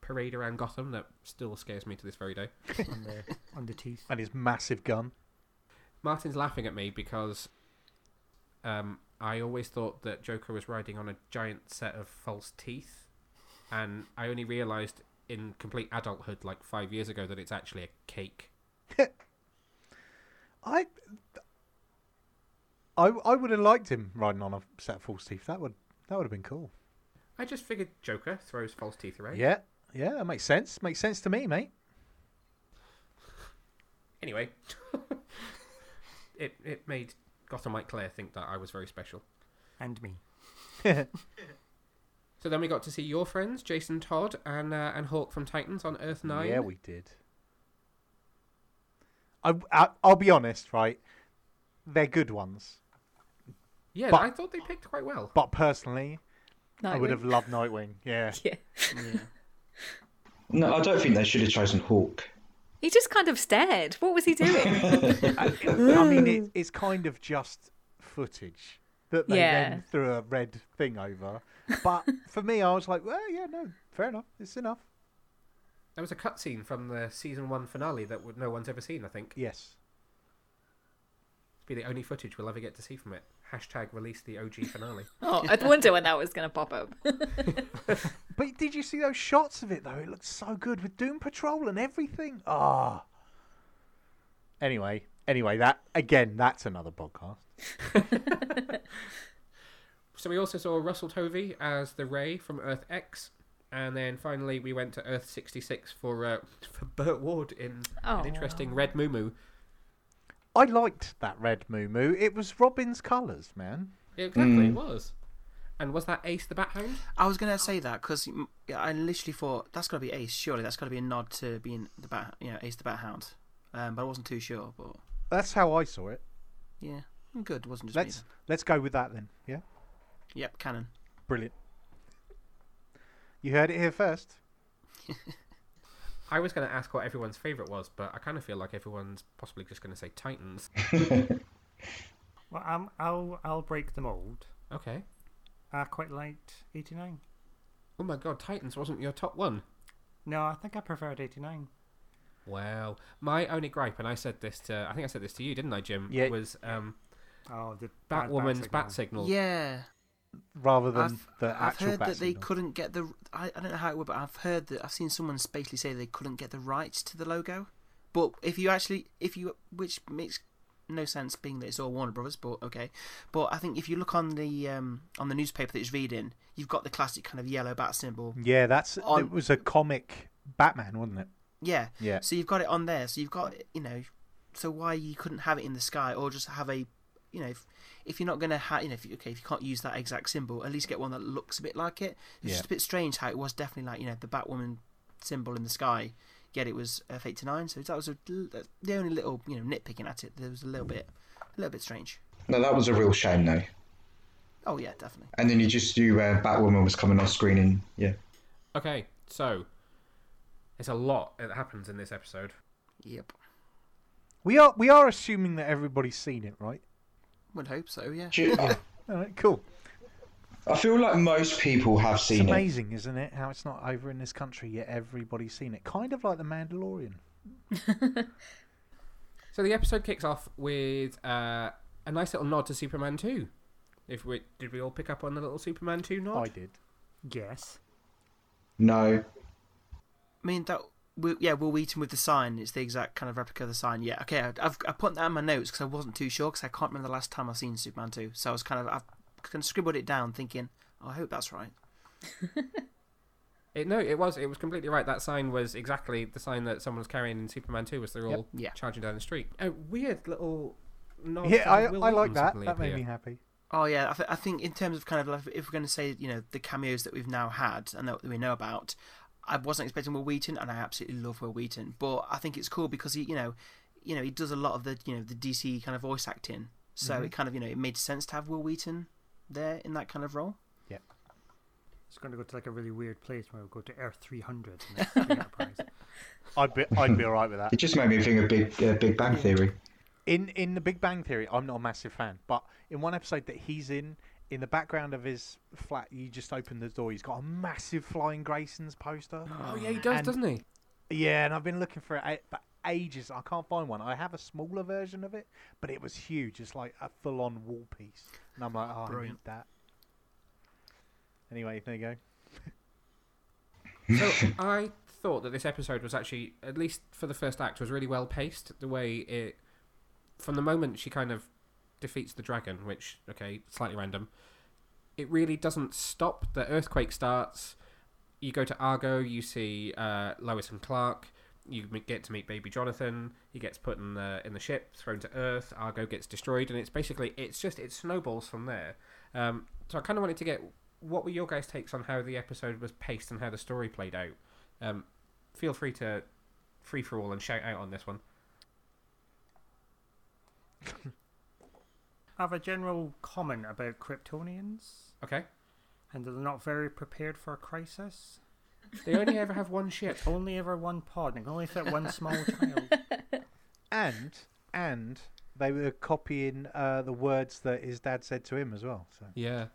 Speaker 1: parade around Gotham. That still scares me to this very day.
Speaker 2: on the on the teeth.
Speaker 4: And his massive gun.
Speaker 1: Martin's laughing at me because um, I always thought that Joker was riding on a giant set of false teeth, and I only realised in complete adulthood, like five years ago, that it's actually a cake. <laughs>
Speaker 4: I, I, I would have liked him riding on a set of false teeth. That would that would have been cool.
Speaker 1: I just figured Joker throws false teeth around.
Speaker 4: Yeah, yeah, that makes sense. Makes sense to me, mate.
Speaker 1: Anyway, <laughs> it it made Gotham Mike Claire think that I was very special.
Speaker 2: And me. <laughs>
Speaker 1: So then we got to see your friends, Jason Todd and uh, and Hawk from Titans on Earth Nine.
Speaker 4: Yeah, we did. I, I I'll be honest, right? They're good ones,
Speaker 1: yeah.
Speaker 4: but-
Speaker 1: I thought they picked quite well.
Speaker 4: but personally, I would have loved Nightwing. Yeah,
Speaker 3: Yeah. <laughs>
Speaker 6: Yeah.
Speaker 5: No, I don't think they should have chosen Hawk.
Speaker 3: He just kind of stared. What was he doing?
Speaker 4: I, <laughs> I mean, it, it's kind of just footage that they
Speaker 3: Yeah.
Speaker 4: then threw a red thing over. But for me, I was like, well, yeah, no, fair enough. It's enough.
Speaker 1: There was a cutscene from the season one finale that no one's ever seen. I think
Speaker 4: Yes.
Speaker 1: It's be the only footage we'll ever get to see from it. Hashtag release the OG finale. <laughs>
Speaker 3: oh, I wonder when that was going to pop up. <laughs>
Speaker 4: But did you see those shots of it though? It looks so good with Doom Patrol and everything. Ah. Anyway, anyway, that again, that's another podcast. <laughs>
Speaker 1: So we also saw Russell Tovey as the Ray from Earth X, and then finally we went to Earth sixty six for uh, for Burt Ward in
Speaker 3: Oh.
Speaker 1: an interesting red moo
Speaker 4: I liked that red Moo Moo. It was Robin's colours, man.
Speaker 1: Yeah, exactly, it
Speaker 5: Mm.
Speaker 1: was. And was that Ace the Bat Hound?
Speaker 6: I was gonna say that because I literally thought that's gotta be Ace. Surely that's gotta be a nod to being the bat, you know, Ace the Bat Hound. Um, but I wasn't too sure. But
Speaker 4: That's how I saw it.
Speaker 6: yeah, good. It wasn't just
Speaker 4: Let's
Speaker 6: me.
Speaker 4: let's go with that then. Yeah.
Speaker 6: Yep, canon.
Speaker 4: brilliant. You heard it here first. <laughs>
Speaker 1: I was going to ask what everyone's favourite was, but I kind of feel like everyone's possibly just going to say Titans. <laughs>
Speaker 2: Well, um, I'll I'll break the mold.
Speaker 1: Okay.
Speaker 2: I quite liked eighty nine.
Speaker 1: Oh my god, Titans wasn't your top one.
Speaker 2: No, I think I preferred eighty nine.
Speaker 1: Well, My only gripe, and I said this to, I think I said this to you, didn't I, Jim?
Speaker 4: Yeah.
Speaker 1: Was um,
Speaker 2: Oh, the
Speaker 1: Batwoman's
Speaker 2: bat
Speaker 1: bat
Speaker 2: signal.
Speaker 1: signal.
Speaker 6: Yeah,
Speaker 4: Rather than
Speaker 6: I've,
Speaker 4: the
Speaker 6: I've heard that they couldn't get the. I, I don't know how it would, but I've heard that I've seen someone basically say they couldn't get the rights to the logo. But if you actually, if you, which makes no sense being that it's all Warner Brothers, but okay. But I think if you look on the um, on the newspaper that it's reading, you've got the classic kind of yellow bat symbol.
Speaker 4: Yeah, that's
Speaker 6: On-
Speaker 4: it was a comic Batman, wasn't it?
Speaker 6: Yeah.
Speaker 4: Yeah.
Speaker 6: So you've got it on there. So you've got you know. So why you couldn't have it in the sky or just have a, you know, if, if you're not gonna have, you know, if you, okay, if you can't use that exact symbol, at least get one that looks a bit like it. It's
Speaker 4: Yeah.
Speaker 6: just a bit strange how it was definitely like you know the Batwoman symbol in the sky. Yet it was F eighty nine. So that was a, the only little you know nitpicking at it. There was a little bit, a little bit strange.
Speaker 5: No, that was a real shame though.
Speaker 6: Oh yeah, definitely.
Speaker 5: And then you just knew uh, Batwoman was coming on screen, and yeah.
Speaker 1: Okay, so there's a lot that happens in this episode.
Speaker 6: Yep.
Speaker 4: We are we are assuming that everybody's seen it, right?
Speaker 6: Would hope so. Yeah.
Speaker 5: Do you-
Speaker 4: All right, cool.
Speaker 5: I feel like most people have
Speaker 4: It's
Speaker 5: seen it.
Speaker 4: amazing, isn't it? How it's not over in this country yet everybody's seen it. Kind of like the Mandalorian. <laughs>
Speaker 1: So the episode kicks off with uh, a nice little nod to Superman 2. If we did we all pick up on the little Superman 2 nod?
Speaker 4: I did.
Speaker 2: Yes.
Speaker 5: No.
Speaker 6: I mean that. Wil, yeah, Wil Wheaton with the sign. It's the exact kind of replica of the sign. Yeah. Okay. I- I've I put that in my notes because I wasn't too sure because I can't remember the last time I've seen Superman two. So I was kind of I've kind of scribbled it down, thinking, oh, I hope that's right. <laughs>
Speaker 1: It, no, it was it was completely right. That sign was exactly the sign that someone was carrying in Superman 2 as they're all
Speaker 6: Yeah.
Speaker 1: charging down the street. A weird little nod.
Speaker 4: Yeah, I, I like
Speaker 1: Wheaton
Speaker 4: that.
Speaker 1: suddenly
Speaker 4: That made
Speaker 1: appear.
Speaker 4: me happy.
Speaker 6: Oh yeah, I, th- I think in terms of kind of like, if we're going to say you know the cameos that we've now had and that we know about, I wasn't expecting Wil Wheaton, and I absolutely love Wil Wheaton. But I think it's cool because he you know, you know he does a lot of the you know the DC kind of voice acting, so it kind of you know it made sense to have Wil Wheaton there in that kind of role. Yeah.
Speaker 2: It's going to go to like a really weird place where we go to Earth 300 and it's <laughs> the Enterprise.
Speaker 4: I'd be I'd be alright with that.
Speaker 5: It just made me think of Big uh, Big Bang Theory.
Speaker 4: In in the Big Bang Theory, I'm not a massive fan, but in one episode that he's in, in the background of his flat, you just open the door. He's got a massive Flying Graysons poster. <gasps>
Speaker 1: Oh yeah, he does,
Speaker 4: And-
Speaker 1: doesn't he?
Speaker 4: Yeah, and I've been looking for it eh, for ages. I can't find one. I have a smaller version of it, but it was huge. It's like a full-on wall piece, and I'm like, oh, I need that. Anyway, there you go.
Speaker 1: So <laughs> I thought that this episode was actually, at least for the first act, was really well paced. The way it, from the moment she kind of defeats the dragon, which okay, slightly random, it really doesn't stop. The earthquake starts. You go to Argo. You see uh, Lois and Clark. You get to meet Baby Jonathan. He gets put in the in the ship, thrown to Earth. Argo gets destroyed, and it's basically it's just it snowballs from there. Um, so I kind of wanted to get what were your guys' takes on how the episode was paced and how the story played out? Um, feel free to free for all and shout out on this one. <laughs>
Speaker 2: I have a general comment about Kryptonians,
Speaker 1: Okay,
Speaker 2: and they're not very prepared for a crisis. <laughs>
Speaker 1: they only ever have one ship.
Speaker 2: Only ever one pod, and can only fit one small <laughs> child.
Speaker 4: And and they were copying uh, the words that his dad said to him as well. So,
Speaker 1: Yeah.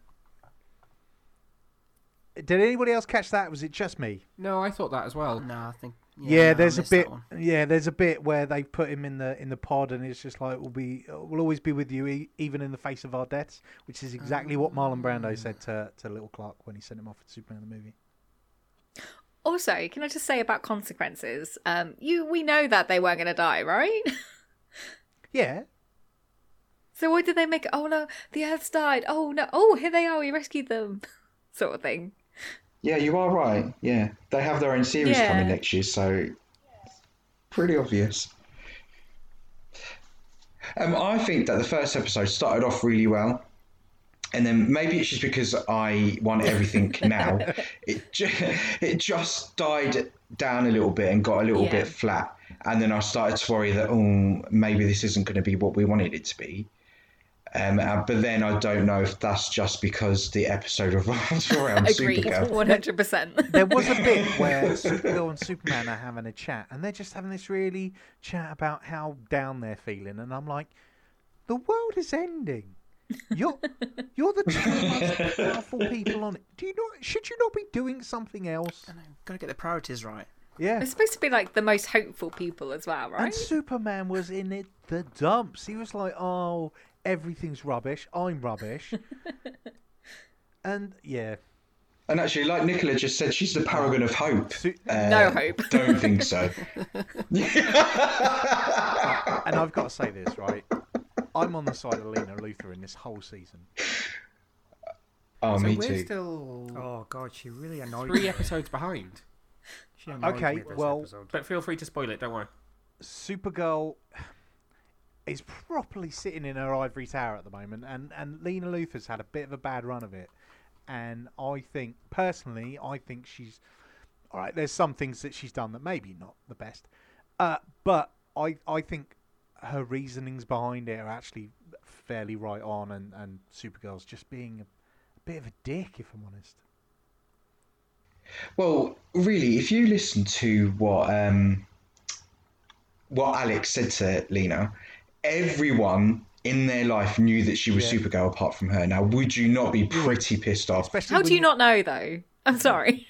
Speaker 4: Did anybody else catch that? Was it just me?
Speaker 1: No, I thought that as well.
Speaker 6: No, I think
Speaker 4: Yeah,
Speaker 6: no,
Speaker 4: there's a bit. Yeah, there's a bit where they put him in the in the pod, and it's just like we'll be, we'll always be with you, e- even in the face of our deaths, which is exactly what Marlon Brando said to to little Clark when he sent him off at Superman the movie.
Speaker 3: Also, can I just say about consequences? Um, you we know that they weren't going to die, right? <laughs>
Speaker 4: Yeah,
Speaker 3: so why did they make? Oh no, the Earth's died. Oh no, oh here they are. We rescued them, <laughs> sort of thing.
Speaker 5: Yeah, you are right. Yeah, they have their own series
Speaker 3: Yeah.
Speaker 5: coming next year, so pretty obvious. Um, I think that the first episode started off really well, and then maybe it's just because I want everything <laughs> now. It ju- it just died down a little bit and got a little
Speaker 3: Yeah.
Speaker 5: bit flat, and then I started to worry that oh maybe this isn't going to be what we wanted it to be. Um, uh, but then I don't know if that's just because the episode <laughs> revolves around
Speaker 3: Agreed,
Speaker 5: Supergirl.
Speaker 3: one hundred percent.
Speaker 4: there was a bit where Supergirl and Superman are having a chat, and they're just having this really chat about how down they're feeling, and I'm like, the world is ending. You're you're the two most powerful people on it. Do you not? Should you not be doing something else?
Speaker 6: I know, gotta get the priorities right.
Speaker 4: Yeah.
Speaker 3: They're supposed to be like the most hopeful people as well, right? And?
Speaker 4: Superman was in it the dumps. He was like, "Oh, everything's rubbish. I'm rubbish." <laughs> and yeah,
Speaker 5: And actually, like Nicola just said, she's the paragon of hope.
Speaker 4: Su-
Speaker 5: Uh,
Speaker 3: No hope. <laughs>
Speaker 5: Don't think so. <laughs>
Speaker 4: and I've got to say this right. I'm on the side of Lena Luthor in this whole season.
Speaker 5: Oh,
Speaker 1: so
Speaker 5: me
Speaker 1: we're
Speaker 5: too.
Speaker 1: still
Speaker 2: Oh god, she really annoyed
Speaker 1: three
Speaker 2: me.
Speaker 1: episodes behind.
Speaker 2: She annoyed
Speaker 4: Okay,
Speaker 2: me this
Speaker 4: well-
Speaker 2: episode.
Speaker 1: But feel free to spoil it. Don't worry.
Speaker 4: Supergirl is properly sitting in her ivory tower at the moment, and, and Lena Luthor's had a bit of a bad run of it. And I think, personally, I think she's. All right, there's some things that she's done that maybe not the best. Uh, but I, I think her reasonings behind it are actually fairly right on, and, and Supergirl's just being a, a bit of a dick, if I'm honest.
Speaker 5: Well, really, if you listen to what um, what Alex said to Lena, everyone in their life knew that she was
Speaker 4: Yeah.
Speaker 5: Supergirl apart from her. Now, would you not be pretty pissed off?
Speaker 4: Especially
Speaker 3: How do you not know though? I'm sorry.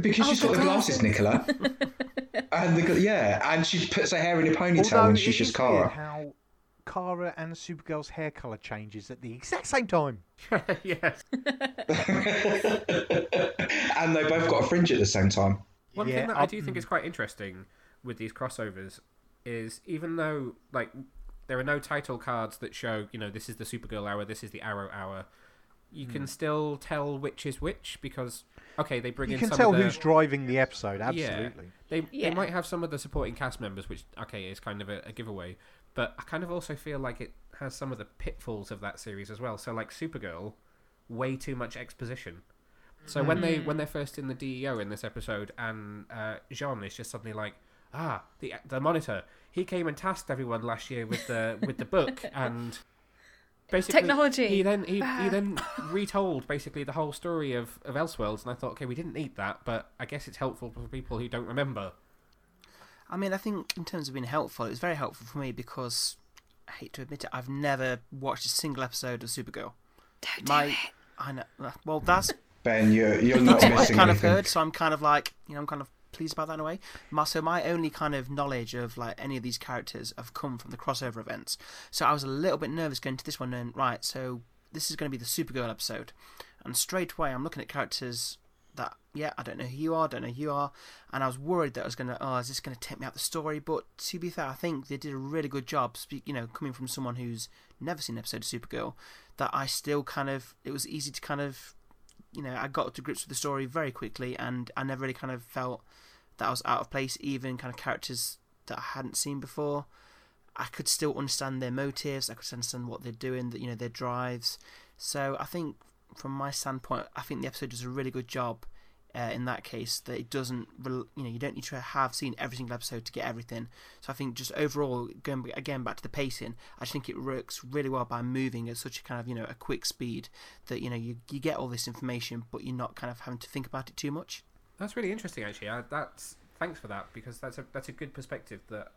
Speaker 5: Because
Speaker 3: Oh,
Speaker 5: she's got
Speaker 3: the
Speaker 5: the glasses, Nicola. <laughs> and the, yeah, and she puts her hair in a ponytail
Speaker 4: Although
Speaker 5: and she's just Kara.
Speaker 4: how Kara and Supergirl's hair color changes at the exact same time. <laughs>
Speaker 1: yes. <laughs>
Speaker 5: and they both got a fringe at the same time.
Speaker 1: One
Speaker 4: Yeah,
Speaker 1: thing that I
Speaker 4: I'll-
Speaker 1: do think is quite interesting with these crossovers is even though like there are no title cards that show you know this is the Supergirl hour, this is the Arrow hour, you
Speaker 4: Hmm.
Speaker 1: can still tell which is which because okay they bring
Speaker 4: You
Speaker 1: in
Speaker 4: can
Speaker 1: some
Speaker 4: tell
Speaker 1: of the,
Speaker 4: who's driving the episode.
Speaker 1: Yeah.
Speaker 4: Absolutely.
Speaker 1: They
Speaker 3: Yeah.
Speaker 1: they might have some of the supporting cast members, which okay is kind of a, a giveaway. But I kind of also feel like it has some of the pitfalls of that series as well. So like Supergirl, way too much exposition. So when they when they're first in the DEO in this episode, and uh, J'onn is just suddenly like, ah, the the monitor. He came and tasked everyone last year with the with the book <laughs> and. Basically,
Speaker 3: Technology.
Speaker 1: He then he, he
Speaker 3: Ah.
Speaker 1: then retold basically the whole story of, of Elseworlds, and I thought, okay, we didn't need that, but I guess it's helpful for people who don't remember.
Speaker 6: I mean, I think in terms of being helpful, it's very helpful for me because I hate to admit it, I've never watched a single episode of Supergirl.
Speaker 3: Don't
Speaker 6: My,
Speaker 3: do it.
Speaker 6: I know. Well, that's
Speaker 5: Ben, you're, you're not
Speaker 6: that's I've
Speaker 5: missing
Speaker 6: kind of heard, so I'm kind of like, you know, I'm kind of pleased about that in a way. So my only kind of knowledge of like any of these characters have come from the crossover events. So I was a little bit nervous going to this one, and right, so this is going to be the Supergirl episode, and straight away I'm looking at characters that yeah, I don't know who you are, don't know who you are, and I was worried that I was gonna, oh, is this gonna take me out the story? But to be fair, I think they did a really good job. You know, coming from someone who's never seen an episode of Supergirl, that I still kind of, it was easy to kind of, you know, I got to grips with the story very quickly, and I never really kind of felt that I was out of place. Even kind of characters that I hadn't seen before, I could still understand their motives. I could understand what they're doing, that you know, their drives. So I think, from my standpoint, I think the episode does a really good job uh, in that case that it doesn't you know you don't need to have seen every single episode to get everything so i think just overall going again back to the pacing i just think it works really well by moving at such a kind of you know a quick speed that you know you, you get all this information but you're not kind of having to think about it too much
Speaker 1: That's really interesting, actually. I, that's thanks for that because that's a that's a good perspective that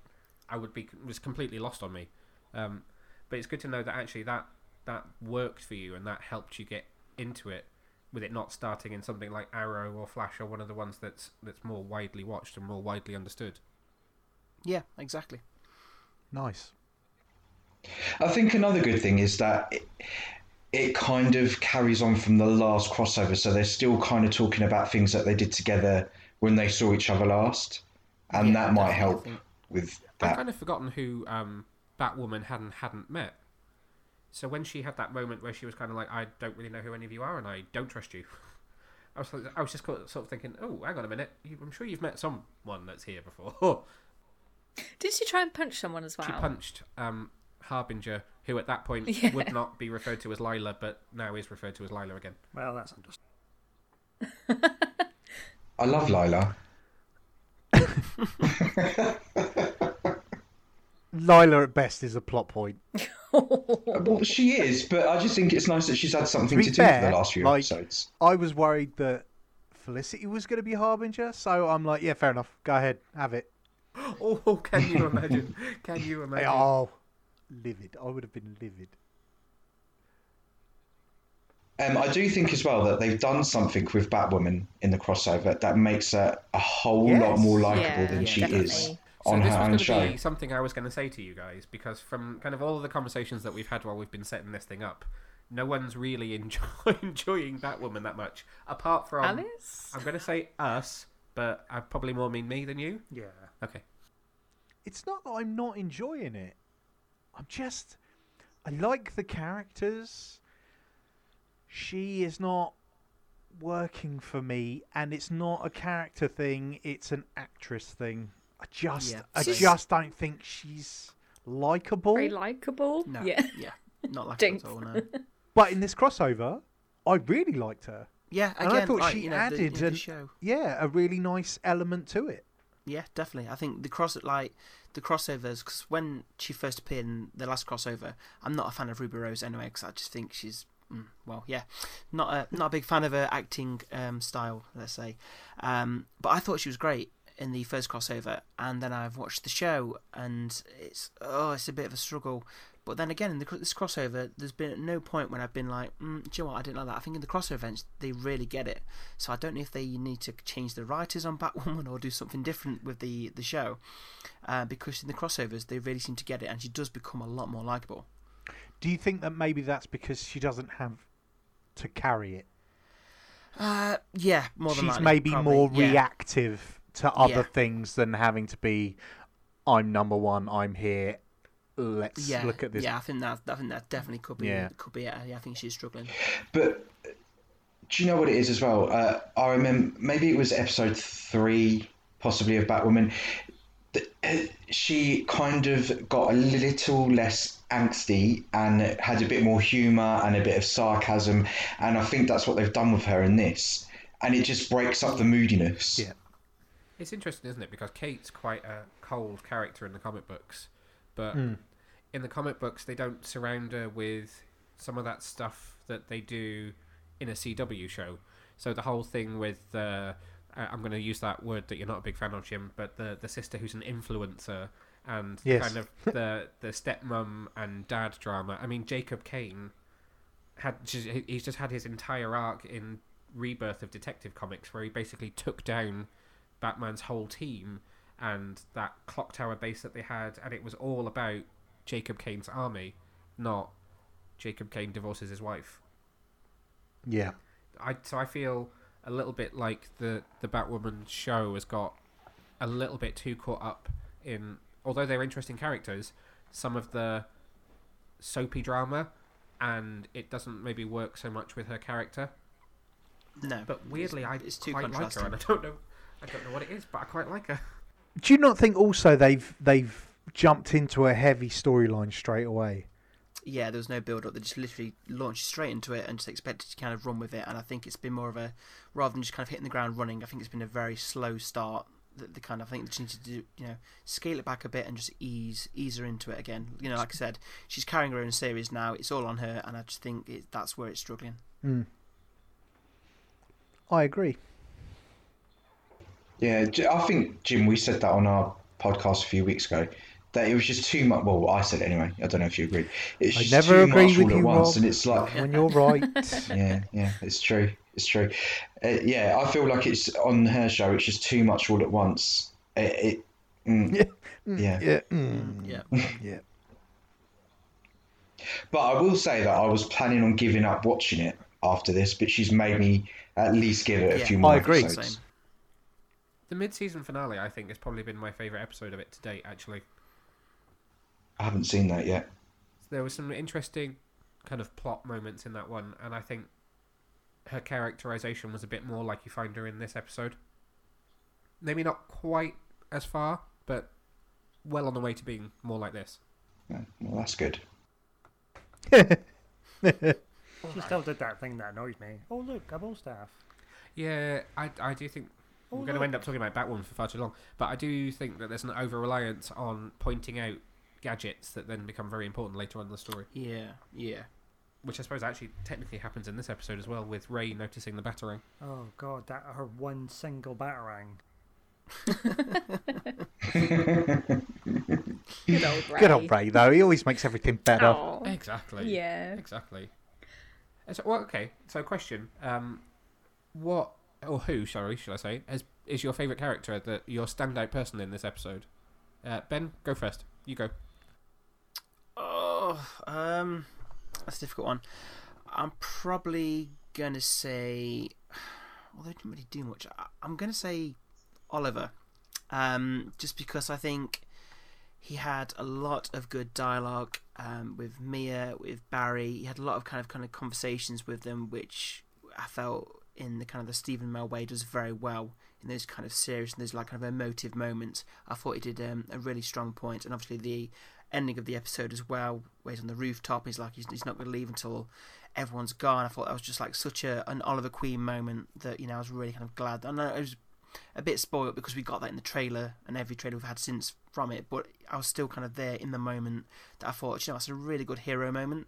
Speaker 1: I would be was completely lost on me. Um, but it's good to know that actually that that worked for you and that helped you get into it, with it not starting in something like Arrow or Flash or one of the ones that's that's more widely watched and more widely understood.
Speaker 6: yeah exactly
Speaker 4: Nice.
Speaker 5: I think another good thing is that it, it kind of carries on from the last crossover, so they're still kind of talking about things that they did together when they saw each other last, and
Speaker 6: Yeah,
Speaker 5: that might help with that.
Speaker 1: I've kind of forgotten who um, Batwoman hadn't hadn't met. So when she had that moment where she was kind of like, "I don't really know who any of you are, and I don't trust you," <laughs> I was I was just sort of thinking, "Oh, hang on a minute, I'm sure you've met someone that's here before." <laughs>
Speaker 3: Did she try and punch someone as well?
Speaker 1: She punched um, Harbinger, who at that point <laughs>
Speaker 3: Yeah.
Speaker 1: would not be referred to as Lyla, but now is referred to as Lyla again.
Speaker 2: Well, that's understandable.
Speaker 5: I love Lyla.
Speaker 4: Lyla at best is a plot point. <laughs>
Speaker 5: Well, she is, but I just think it's nice that she's had something
Speaker 4: To
Speaker 5: to,
Speaker 4: be
Speaker 5: do for the last few
Speaker 4: like-
Speaker 5: episodes.
Speaker 4: I was worried that Felicity was going to be Harbinger, so I'm like, yeah, fair enough. Go ahead, have it. <laughs>
Speaker 1: Oh, can you imagine? Can you <laughs> imagine?
Speaker 4: Oh, livid. I would have been livid.
Speaker 5: Um, I do think as well that they've done something with Batwoman in the crossover that makes her a whole lot more likable
Speaker 3: Yeah,
Speaker 5: than she
Speaker 3: definitely.
Speaker 5: is
Speaker 1: So
Speaker 5: on
Speaker 1: this
Speaker 5: her
Speaker 1: was going to be something I was going to say to you guys because from kind of all of the conversations that we've had while we've been setting this thing up, no one's really <laughs> enjoy- enjoying Batwoman that much, apart from
Speaker 3: Alice?
Speaker 1: I'm going to say us, but I probably more mean me than you.
Speaker 2: Yeah.
Speaker 1: Okay.
Speaker 4: It's not that I'm not enjoying it. I'm just, I like the characters. She is not working for me, and it's not a character thing; it's an actress thing. I just,
Speaker 6: Yeah.
Speaker 4: I
Speaker 3: She's-
Speaker 4: just don't think she's likable.
Speaker 3: Very likable.
Speaker 6: No,
Speaker 3: Yeah.
Speaker 6: yeah, <laughs> not like
Speaker 3: Jinx.
Speaker 6: that at all. No. <laughs>
Speaker 4: But in this crossover, I really liked her.
Speaker 6: Yeah,
Speaker 4: And I thought
Speaker 6: like,
Speaker 4: she
Speaker 6: you know,
Speaker 4: added
Speaker 6: the, the
Speaker 4: an-
Speaker 6: show.
Speaker 4: Yeah, a really nice element to it.
Speaker 6: Yeah, definitely. I think the cross like the crossovers because when she first appeared in the last crossover, I'm not a fan of Ruby Rose anyway because I just think she's mm, well, yeah, not a not a big fan of her acting um, style, let's say. Um, but I thought she was great in the first crossover, and then I've watched the show, and it's oh, it's a bit of a struggle. But then again, in the, this crossover, there's been no point when I've been like, mm, do you know what? I didn't like that. I think in the crossover events, they really get it. So I don't know if they need to change the writers on Batwoman or do something different with the the show, uh, because in the crossovers they really seem to get it, and she does become a lot more likable.
Speaker 4: Do you think that maybe that's because she doesn't have to carry it?
Speaker 6: Uh, yeah, more than
Speaker 4: She's
Speaker 6: likely,
Speaker 4: maybe
Speaker 6: probably,
Speaker 4: more
Speaker 6: yeah.
Speaker 4: reactive to other
Speaker 6: Yeah.
Speaker 4: things than having to be, I'm number one, I'm here. Let's
Speaker 6: Yeah,
Speaker 4: look at this.
Speaker 6: Yeah, I think that I think that definitely could be
Speaker 4: Yeah.
Speaker 6: could be it. Yeah, I think she's struggling.
Speaker 5: But do you know what it is as well? Uh, I remember maybe it was episode three, possibly of Batwoman. Uh, She kind of got a little less angsty and had a bit more humour and a bit of sarcasm, and I think that's what they've done with her in this. And it just breaks up the moodiness.
Speaker 4: Yeah.
Speaker 1: It's interesting, isn't it? Because Kate's quite a cold character in the comic books, but
Speaker 4: Mm.
Speaker 1: in the comic books they don't surround her with some of that stuff that they do in a CW show. So the whole thing with uh, I- I'm going to use that word that you're not a big fan of, Jim, but the the sister who's an influencer and the
Speaker 4: Yes.
Speaker 1: kind of <laughs> the the stepmom and dad drama. I mean, Jacob Kane had he's just had his entire arc in Rebirth of Detective Comics, where he basically took down Batman's whole team and that clock tower base that they had, and it was all about Jacob Kane's army, not Jacob Kane divorces his wife.
Speaker 4: Yeah.
Speaker 1: I so I feel a little bit like the the Batwoman show has got a little bit too caught up in, although they're interesting characters, some of the soapy drama, and it doesn't maybe work so much with her character.
Speaker 6: No,
Speaker 1: But weirdly, I
Speaker 6: it's too
Speaker 1: quite like her,
Speaker 6: contrasting.
Speaker 1: and I don't know, I don't know what it is, but I quite like her.
Speaker 4: Do you not think also they've they've jumped into a heavy storyline straight away?
Speaker 6: yeah, there was no build up. They just literally launched straight into it and just expected to kind of run with it. And I think it's been more of a rather than just kind of hitting the ground running. I think it's been a very slow start. The, the kind of I think they just need to do you know scale it back a bit and just ease ease her into it again. You know, like I said, she's carrying her own series now. It's all on her, and I just think it, that's where it's struggling.
Speaker 4: Mm. I agree.
Speaker 5: Yeah, I think Jim, we said that on our podcast a few weeks ago that it was just too much. Well, I said it anyway. I don't know if you agreed. It's
Speaker 4: I
Speaker 5: just
Speaker 4: never
Speaker 5: too
Speaker 4: agree
Speaker 5: much
Speaker 4: with
Speaker 5: all at
Speaker 4: you,
Speaker 5: once,
Speaker 4: Rob.
Speaker 5: and it's like,
Speaker 4: When you're right. <laughs>
Speaker 5: yeah, yeah, it's true. It's true. Uh, yeah, I feel like it's on her show. It's just too much all at once. It, <laughs> it mm,
Speaker 4: Yeah.
Speaker 5: yeah.
Speaker 4: yeah. mm,
Speaker 6: Yeah.
Speaker 4: Yeah.
Speaker 5: But I will say that I was planning on giving up watching it after this, but she's made me at least give it a
Speaker 6: Yeah,
Speaker 5: few more
Speaker 4: I agree.
Speaker 5: episodes.
Speaker 6: Same.
Speaker 1: The mid-season finale, I think, has probably been my favourite episode of it to date. Actually,
Speaker 5: I haven't seen that yet.
Speaker 1: there were some interesting kind of plot moments in that one, and I think her characterization was a bit more like you find her in this episode. Maybe not quite as far, but well on the way to being more like this.
Speaker 5: Yeah, well, that's good.
Speaker 2: She still did that thing that annoys me. Oh look, a bo staff.
Speaker 1: Yeah, I, I do think we're going to end up talking about Batwoman for far too long, but I do think that there's an over reliance on pointing out gadgets that then become very important later on in the story.
Speaker 6: Yeah, yeah.
Speaker 1: Which I suppose actually technically happens in this episode as well, with Ray noticing the batarang.
Speaker 2: Oh god, that her one single batarang. <laughs>
Speaker 3: Good old Ray. <laughs>
Speaker 4: Good old Ray, though. He always makes everything better.
Speaker 3: Aw.
Speaker 1: Exactly.
Speaker 3: Yeah.
Speaker 1: Exactly. So, well, okay. So, question: um, What or who, sorry, should I say, is is your favourite character? That your standout person in this episode? Uh, ben, go first. You go.
Speaker 6: Oh, um, that's a difficult one. I'm probably gonna say, well, they didn't really do much. I- I'm gonna say Oliver, um, just because I think he had a lot of good dialogue um, with Mia, with Barry. He had a lot of kind of kind of conversations with them, which I felt in the kind of the Stephen Amell way does very well in those kind of serious and those like kind of emotive moments. I thought he did um, a really strong point, and obviously the ending of the episode as well, where he's on the rooftop. He's like he's, he's not going to leave until everyone's gone. I thought that was just like such a an Oliver Queen moment that you know I was really kind of glad. I know it was a bit spoiled because we got that in the trailer and every trailer we've had since from it, but I was still kind of there in the moment that I thought, you know, it's a really good hero moment.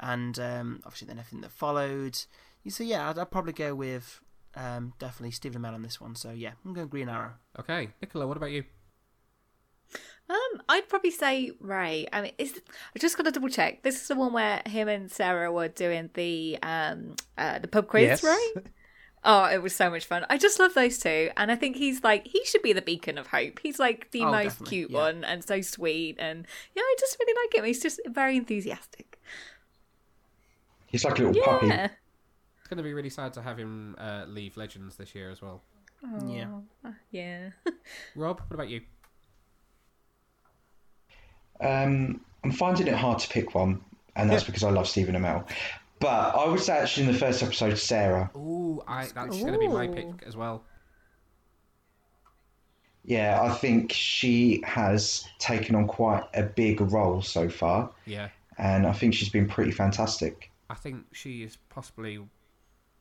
Speaker 6: And um, obviously, then everything that followed. So, yeah, I'd, I'd probably go with um, definitely Stephen Amell on this one. So, yeah, I'm going Green Arrow.
Speaker 1: Okay, Nicola, what about you?
Speaker 3: Um, I'd probably say Ray. I mean, is I just got to double check. This is the one where him and Sara were doing the um uh, the pub quiz,
Speaker 4: Yes.
Speaker 3: right? <laughs> Oh, it was so much fun. I just love those two, and I think he's like he should be the beacon of hope. He's like the
Speaker 6: Oh,
Speaker 3: most
Speaker 6: definitely,
Speaker 3: cute
Speaker 6: yeah.
Speaker 3: one and so sweet, and yeah, I just really like him. He's just very enthusiastic.
Speaker 5: He's like a little puppy.
Speaker 3: Yeah.
Speaker 1: It's going to be really sad to have him uh, leave Legends this year as well.
Speaker 6: Yeah.
Speaker 3: Yeah. <laughs>
Speaker 1: Rob, what about you?
Speaker 5: Um, I'm finding it hard to pick one, and that's <laughs> because I love Stephen Amell. But I would say actually in the first episode, Sara.
Speaker 1: Ooh, I, that's going to be my pick as well.
Speaker 5: Yeah, I think she has taken on quite a big role so far,
Speaker 1: Yeah,
Speaker 5: and I think she's been pretty fantastic.
Speaker 1: I think she is possibly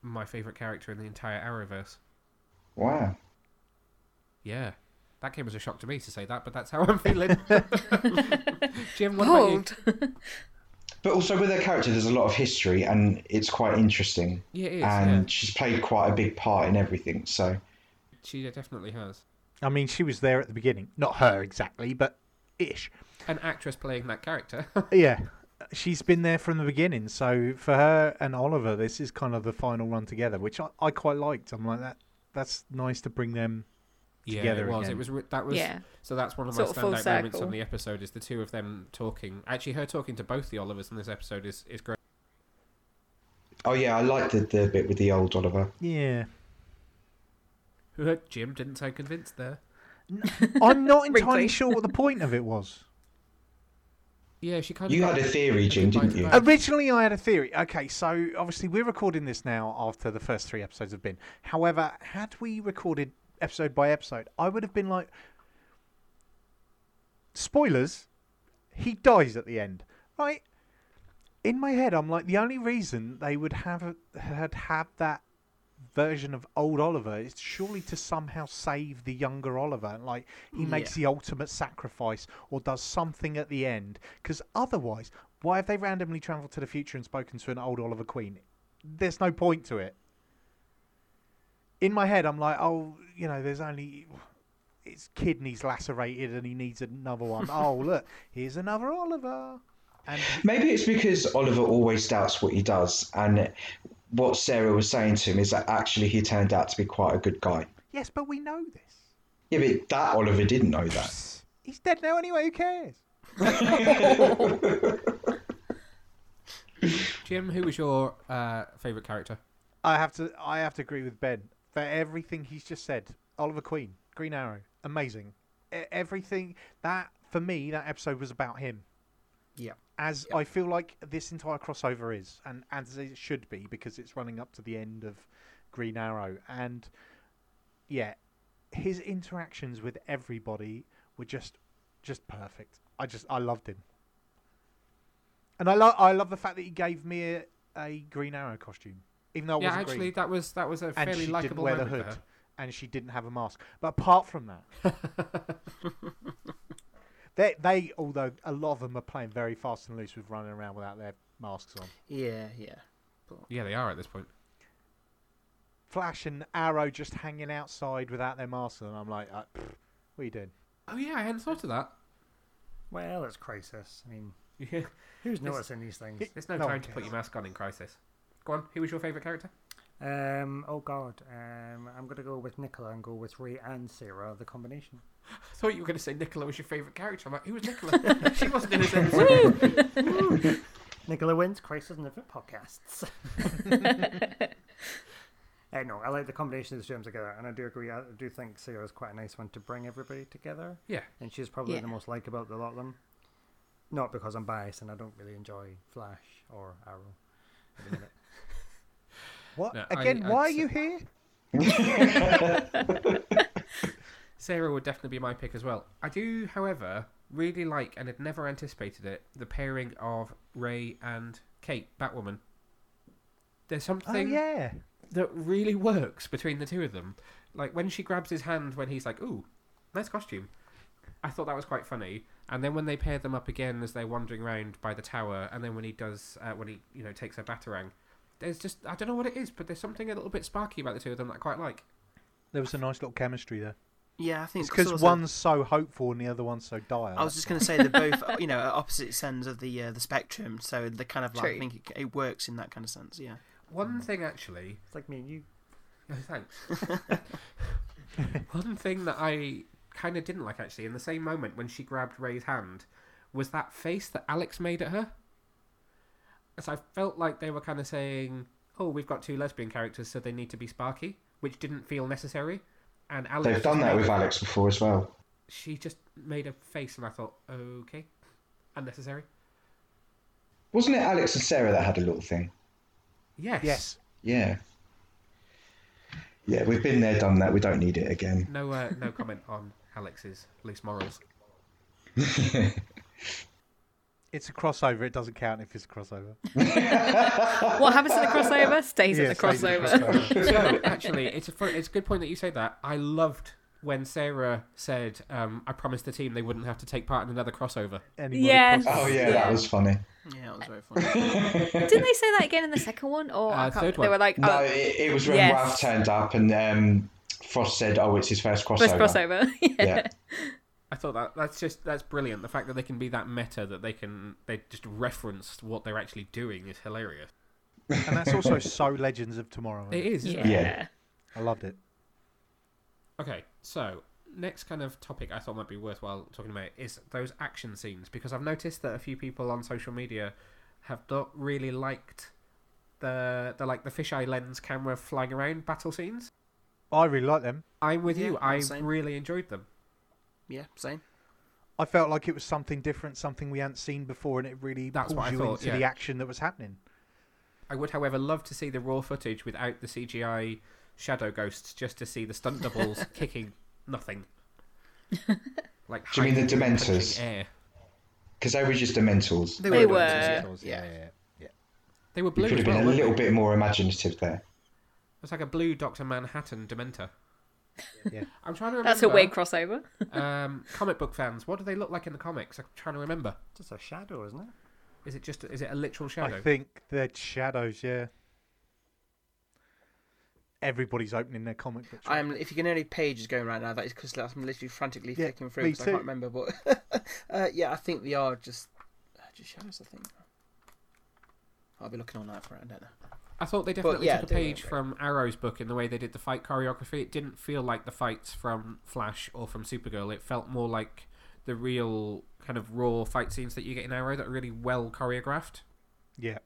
Speaker 1: my favourite character in the entire Arrowverse.
Speaker 5: Wow.
Speaker 1: Yeah, that came as a shock to me to say that, but that's how <laughs> I'm feeling. <laughs> Jim, what about you? <laughs>
Speaker 5: But also with her character, there's a lot of history, and it's quite interesting.
Speaker 1: Yeah, it is.
Speaker 5: and
Speaker 1: yeah.
Speaker 5: she's played quite a big part in everything. So
Speaker 1: She definitely has.
Speaker 4: I mean, she was there at the beginning. Not her exactly, but ish.
Speaker 1: An actress playing that character.
Speaker 4: Yeah, she's been there from the beginning. So for her and Oliver, this is kind of the final run together, which I, I quite liked. I'm like that. That's nice to bring them.
Speaker 1: yeah,
Speaker 4: Together
Speaker 1: it was.
Speaker 4: again.
Speaker 1: It was. That was.
Speaker 3: Yeah.
Speaker 1: So that's one of my
Speaker 3: Sort of
Speaker 1: standout moments
Speaker 3: circle.
Speaker 1: on the episode is the two of them talking. Actually, her talking to both the Olivers in this episode is is great.
Speaker 5: oh yeah, I liked the, the bit with the old Oliver.
Speaker 4: Yeah,
Speaker 1: Jim didn't sound convinced there.
Speaker 4: I'm not <laughs> entirely sure what the point of it was.
Speaker 1: Yeah, she kind of.
Speaker 5: You
Speaker 1: had
Speaker 5: a theory, Jim, didn't you?
Speaker 1: of.
Speaker 4: Originally, I had a theory. Okay, so obviously we're recording this now after the first three episodes have been. However, had we recorded episode by episode, I would have been like, spoilers, he dies at the end, right? In my head, I'm like, the only reason they would have had have that version of old Oliver is surely to somehow save the younger Oliver. Like he makes the ultimate sacrifice or does something at the end. Because otherwise, why have they randomly travelled to the future and spoken to an old Oliver Queen? There's no point to it. In my head, I'm like, oh, you know, there's only his kidneys lacerated and he needs another one. <laughs> oh, look, here's another Oliver. And
Speaker 5: Maybe it's because Oliver always doubts what he does, and what Sara was saying to him is that actually he turned out to be quite a good guy.
Speaker 4: yes, but we know this.
Speaker 5: Yeah, but that Oliver didn't know that.
Speaker 4: He's dead now anyway. Who cares? <laughs>
Speaker 1: Jim, who was your uh, favourite character?
Speaker 4: I have to. I have to agree with Ben for everything he's just said. Oliver Queen, Green Arrow, amazing. E- everything that for me, that episode was about him.
Speaker 6: Yeah.
Speaker 4: As I feel like this entire crossover is, and as it should be, because it's running up to the end of Green Arrow, and yeah, his interactions with everybody were just, just perfect. I just, I loved him, and I love, I love the fact that he gave me a, a Green Arrow costume, even though it
Speaker 1: yeah,
Speaker 4: wasn't
Speaker 1: actually,
Speaker 4: green.
Speaker 1: that was that was a
Speaker 4: and
Speaker 1: fairly
Speaker 4: she didn't
Speaker 1: likable
Speaker 4: wear the hood.
Speaker 1: for
Speaker 4: and she didn't have a mask. But apart from that, <laughs> they they although a lot of them are playing very fast and loose with running around without their masks on.
Speaker 6: Yeah, yeah.
Speaker 1: her. Yeah, they are at this point.
Speaker 4: Flash and Arrow just hanging outside without their masks on. I'm like, uh, pfft, what are you doing?
Speaker 1: Oh yeah, I hadn't thought of that.
Speaker 2: Well, it's crisis. I mean, <laughs>
Speaker 1: Yeah.
Speaker 2: who's noticing these things?
Speaker 1: There's no,
Speaker 4: No
Speaker 1: time to put your mask on in Crisis. Go on, who was your favourite character?
Speaker 2: Um, oh God, um, I'm gonna go with Nicola and go with Ray and Sara, the combination.
Speaker 1: I <laughs> thought you were going to say Nicola was your favourite character. I'm like, who was Nicola? she wasn't in this <laughs> episode. <laughs>
Speaker 2: Nicola wins Crisis and Fit podcasts. Uh, no, I like the combination of the two together, and I do agree. I do think Sara's quite a nice one to bring everybody together,
Speaker 1: Yeah.
Speaker 2: and she's probably
Speaker 3: Yeah.
Speaker 2: the most likable of the lot of them. Not because I'm biased and I don't really enjoy Flash or Arrow. At the minute.
Speaker 4: What
Speaker 1: No, I-
Speaker 4: again?
Speaker 1: I'd
Speaker 4: why are you here? <laughs>
Speaker 1: Sara would definitely be my pick as well. I do, however, really like and had never anticipated it the pairing of Ray and Kate, Batwoman. There's something
Speaker 4: Oh
Speaker 1: something
Speaker 4: yeah.
Speaker 1: that really works between the two of them. Like when she grabs his hand when he's like, "Ooh, nice costume." I thought that was quite funny. And then when they pair them up again as they're wandering around by the tower, and then when he does, uh, when he you know takes her batarang, there's just I don't know what it is, but there's something a little bit sparky about the two of them that I quite like.
Speaker 4: There was a nice little chemistry there.
Speaker 6: Yeah, I think
Speaker 4: It's because one's so hopeful and the other one's so dire.
Speaker 6: I was just going to say they're both, uh, <laughs> you know, opposite ends of the uh, the spectrum, so the kind of like I think it, it works in that kind of sense. Yeah.
Speaker 1: One thing actually,
Speaker 2: It's like me and you. <laughs>
Speaker 1: No, thanks. <laughs> One thing that I kind of didn't like actually, in the same moment when she grabbed Ray's hand, was that face that Alex made at her. As I felt like they were kind of saying, "Oh, we've got two lesbian characters, so they need to be sparky," which didn't feel necessary. And Alex
Speaker 5: They've done that with Alex before as well.
Speaker 1: She just made a face, and I thought, "Okay, unnecessary."
Speaker 5: Wasn't it Alex and Sara that had a little thing?
Speaker 1: Yes.
Speaker 4: yes.
Speaker 5: Yeah. Yeah, we've been there, done that. We don't need it again.
Speaker 1: No. Uh, no comment on Alex's loose morals. <laughs>
Speaker 4: It's a crossover. It doesn't count if it's a crossover. <laughs>
Speaker 3: What happens in the crossover stays
Speaker 4: Yeah,
Speaker 3: in the
Speaker 4: stays in the
Speaker 3: crossover.
Speaker 4: crossover. <laughs>
Speaker 1: so actually, it's a fun, it's a good point that you say that. I loved when Sara said, um, "I promised the team they wouldn't have to take part in another crossover."
Speaker 4: Anybody
Speaker 3: Yes.
Speaker 4: cross-
Speaker 5: Oh yeah,
Speaker 3: Yeah.
Speaker 5: that was funny.
Speaker 6: Yeah, it was very <laughs> funny.
Speaker 3: Didn't they say that again in the second one? Or I
Speaker 1: Uh,
Speaker 3: can't,
Speaker 1: third
Speaker 3: they were like,
Speaker 5: No,
Speaker 3: oh,
Speaker 5: it, it was when
Speaker 3: yes.
Speaker 5: Ralph turned up and um, Frost said, "Oh, it's his first crossover."
Speaker 3: first crossover. yeah.
Speaker 5: Yeah.
Speaker 1: I thought that that's just that's brilliant. The fact that they can be that meta that they can they just reference what they're actually doing is hilarious.
Speaker 4: And that's also so Legends of Tomorrow.
Speaker 1: It is. Isn't
Speaker 3: Yeah.
Speaker 1: it?
Speaker 5: Yeah.
Speaker 4: I loved it.
Speaker 1: Okay, so next kind of topic I thought might be worthwhile talking about is those action scenes because I've noticed that a few people on social media have not really liked the the like the fisheye lens camera flying around battle scenes.
Speaker 4: I really like them.
Speaker 1: I'm with
Speaker 6: Yeah,
Speaker 1: you.
Speaker 6: I'm
Speaker 1: I
Speaker 6: the same.
Speaker 1: really enjoyed them.
Speaker 6: Yeah, same.
Speaker 4: I felt like it was something different, something we hadn't seen before, and it really
Speaker 1: That's
Speaker 4: pulls
Speaker 1: what I
Speaker 4: you
Speaker 1: thought,
Speaker 4: into
Speaker 1: yeah.
Speaker 4: the action that was happening.
Speaker 1: I would, however, love to see the raw footage without the CGI shadow ghosts, just to see the stunt doubles <laughs> kicking nothing. <laughs> Like
Speaker 5: Do you mean the Dementors? Because they were just Dementors.
Speaker 3: They
Speaker 6: Dementors,
Speaker 3: were.
Speaker 6: yeah.
Speaker 4: Yeah, yeah, yeah.
Speaker 1: They were
Speaker 5: We
Speaker 1: blue
Speaker 5: could have been
Speaker 1: well.
Speaker 5: a little
Speaker 1: they?
Speaker 5: bit more imaginative there.
Speaker 1: It's like a blue Doctor Manhattan Dementor.
Speaker 4: Yeah.
Speaker 1: I'm trying to remember.
Speaker 3: That's a weird crossover.
Speaker 1: um, comic book fans, what do they look like in the comics? I'm trying to remember.
Speaker 2: Just a shadow, isn't it?
Speaker 1: Is it just is it a literal shadow?
Speaker 4: I think they're shadows. Yeah. Everybody's opening their comic books.
Speaker 6: I'm. If you can only pages going right now, that is because I'm literally frantically
Speaker 4: Yeah,
Speaker 6: flicking through because I can't remember. But <laughs> uh, yeah, I think they are just uh, just shadows. I think. I'll be looking all night for it. I don't know.
Speaker 1: I thought they definitely
Speaker 6: yeah,
Speaker 1: took a page from Arrow's book in the way they did the fight choreography. It didn't feel like the fights from Flash or from Supergirl. It felt more like the real kind of raw fight scenes that you get in Arrow that are really well choreographed.
Speaker 4: Yeah.